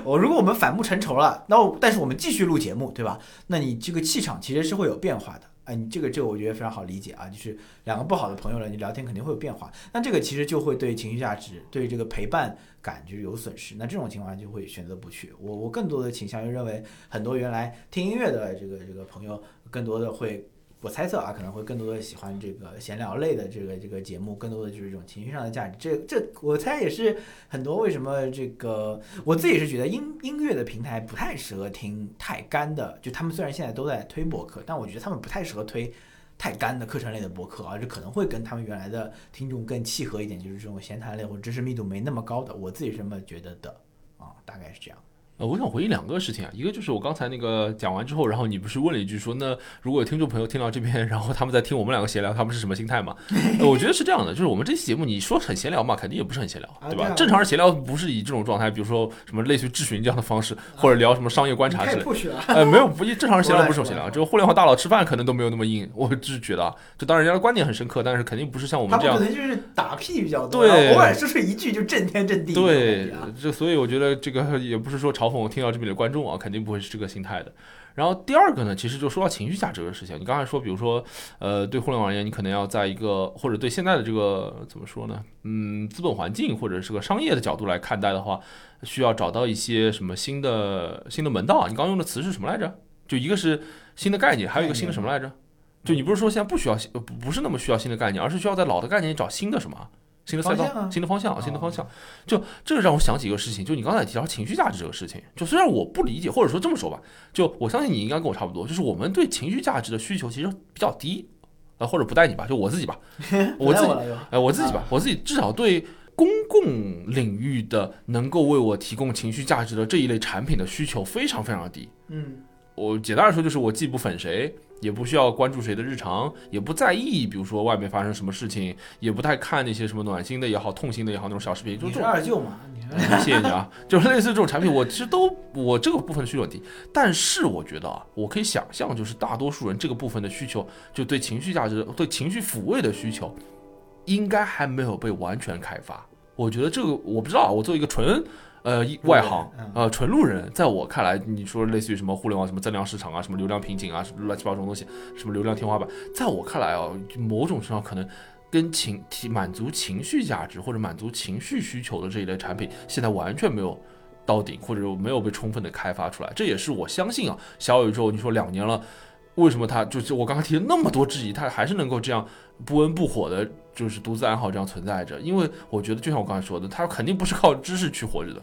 我如果我们反目成仇了，那我但是我们继续录节目，对吧？那你这个气场其实是会有变化的。哎，你这个这个我觉得非常好理解啊，就是两个不好的朋友了，你聊天肯定会有变化，那这个其实就会对情绪价值、对这个陪伴感就是有损失。那这种情况就会选择不去。我我更多的倾向于认为，很多原来听音乐的这个这个朋友，更多的会。我猜测啊，可能会更多的喜欢这个闲聊类的这个这个节目，更多的就是一种情绪上的价值。这这我猜也是很多为什么这个我自己是觉得音音乐的平台不太适合听太干的，就他们虽然现在都在推博客，但我觉得他们不太适合推太干的课程类的博客，而是可能会跟他们原来的听众更契合一点，就是这种闲谈类或者知识密度没那么高的，我自己是这么觉得的啊，大概是这样。呃，我想回应两个事情啊，一个就是我刚才那个讲完之后，然后你不是问了一句说，那如果有听众朋友听到这边，然后他们在听我们两个闲聊，他们是什么心态嘛？呃我觉得是这样的，就是我们这期节目你说很闲聊嘛，肯定也不是很闲聊，对吧？啊对啊正常人闲聊不是以这种状态，比如说什么类似于质询这样的方式，或者聊什么商业观察之类的。呃，没有不，正常人闲聊不是闲聊，就互联网大佬吃饭可能都没有那么硬，我只是觉得啊，就当然人家的观点很深刻，但是肯定不是像我们这样们可能就是打屁比较多，对偶尔说说一句就震天震地。对啊，这所以我觉得这个也不是说嘲讽我听到这边的观众啊，肯定不会是这个心态的。然后第二个呢，其实就说到情绪价值的事情，你刚才说，比如说，呃，对互联网而言，你可能要在一个或者对现在的这个怎么说呢，嗯，资本环境或者是个商业的角度来看待的话，需要找到一些什么新的新的门道啊。你刚刚用的词是什么来着？就一个是新的概念，还有一个新的什么来着？就你不是说现在不需要新，不是那么需要新的概念，而是需要在老的概念里找新的什么？新的赛道、啊新的方向、哦新的方向。就这个让我想起一个事情，就你刚才提到情绪价值这个事情，就虽然我不理解，或者说这么说吧，就我相信你应该跟我差不多，就是我们对情绪价值的需求其实比较低，呃，或者不带你吧，就我自己吧，我自己，哎，我自己吧啊，我自己至少对公共领域的能够为我提供情绪价值的这一类产品的需求非常非常的低。嗯我简单来说就是我既不粉谁，也不需要关注谁的日常，也不在意，比如说外面发生什么事情，也不太看那些什么暖心的也好、痛心的也好那种小视频，就你是这种。二舅嘛？谢谢你啊，就是类似这种产品，我其实都我这个部分需求问题，但是我觉得啊，我可以想象，就是大多数人这个部分的需求，就对情绪价值、对情绪抚慰的需求，应该还没有被完全开发。我觉得这个我不知道啊，我作为一个纯呃外行嗯呃纯路人，在我看来，你说类似于什么互联网什么增量市场啊，什么流量瓶颈啊，什么乱七八糟东西，什么流量天花板，在我看来啊，某种程度上可能跟情提满足情绪价值或者满足情绪需求的这一类产品，现在完全没有到顶，或者没有被充分的开发出来。这也是我相信啊，小宇宙你说两年了，为什么它就是我刚刚提了那么多质疑，它还是能够这样不温不火的，就是独自爱好这样存在着？因为我觉得就像我刚才说的，它肯定不是靠知识去活着的。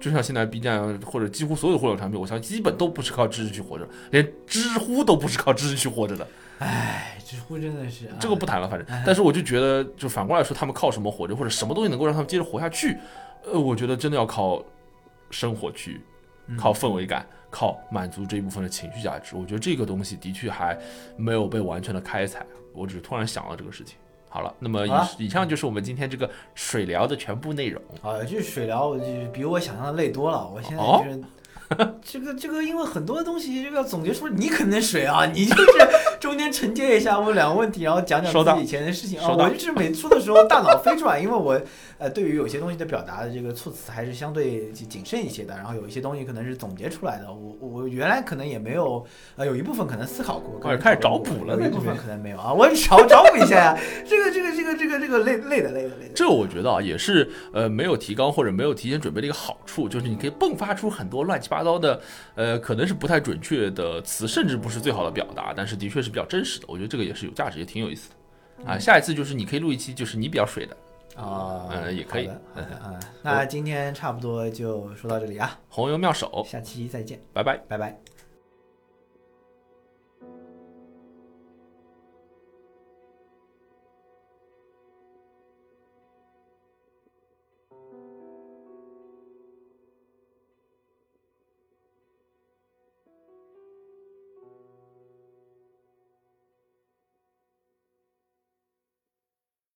就像现在 B 站或者几乎所有互联网产品，我相信基本都不是靠知识去活着，连知乎都不是靠知识去活着的。哎，知乎真的是啊这个不谈了，反正哎，但是我就觉得，就反过来说，他们靠什么活着，或者什么东西能够让他们接着活下去？呃，我觉得真的要靠生活去，嗯靠氛围感，靠满足这一部分的情绪价值。我觉得这个东西的确还没有被完全的开采。我只是突然想到这个事情。好了，那么以以上就是我们今天这个水疗的全部内容。啊，就是水疗，我就比我想象的累多了。我现在哦就是。这 个这个，因为很多东西这个要总结出来，你肯定水啊，你就是中间承接一下问两个问题，然后讲讲自己以前的事情啊。我就是每说的时候大脑飞出来，因为我呃对于有些东西的表达的这个措辞还是相对谨慎一些的，然后有一些东西可能是总结出来的。我我原来可能也没有呃有一部分可能思考过，哎开始找补了有一部分可能没有啊。我找找补一下呀，这个这个这个这个这个累累的累的累的。这我觉得啊，也是呃没有提纲或者没有提前准备的一个好处，就是你可以迸发出很多乱七八糟的，呃，可能是不太准确的词，甚至不是最好的表达，但是的确是比较真实的。我觉得这个也是有价值，也挺有意思的啊。下一次就是你可以录一期，就是你比较水的啊，嗯也可以好的，好的啊。那今天差不多就说到这里啊，红油妙手，下期再见，拜拜。拜拜。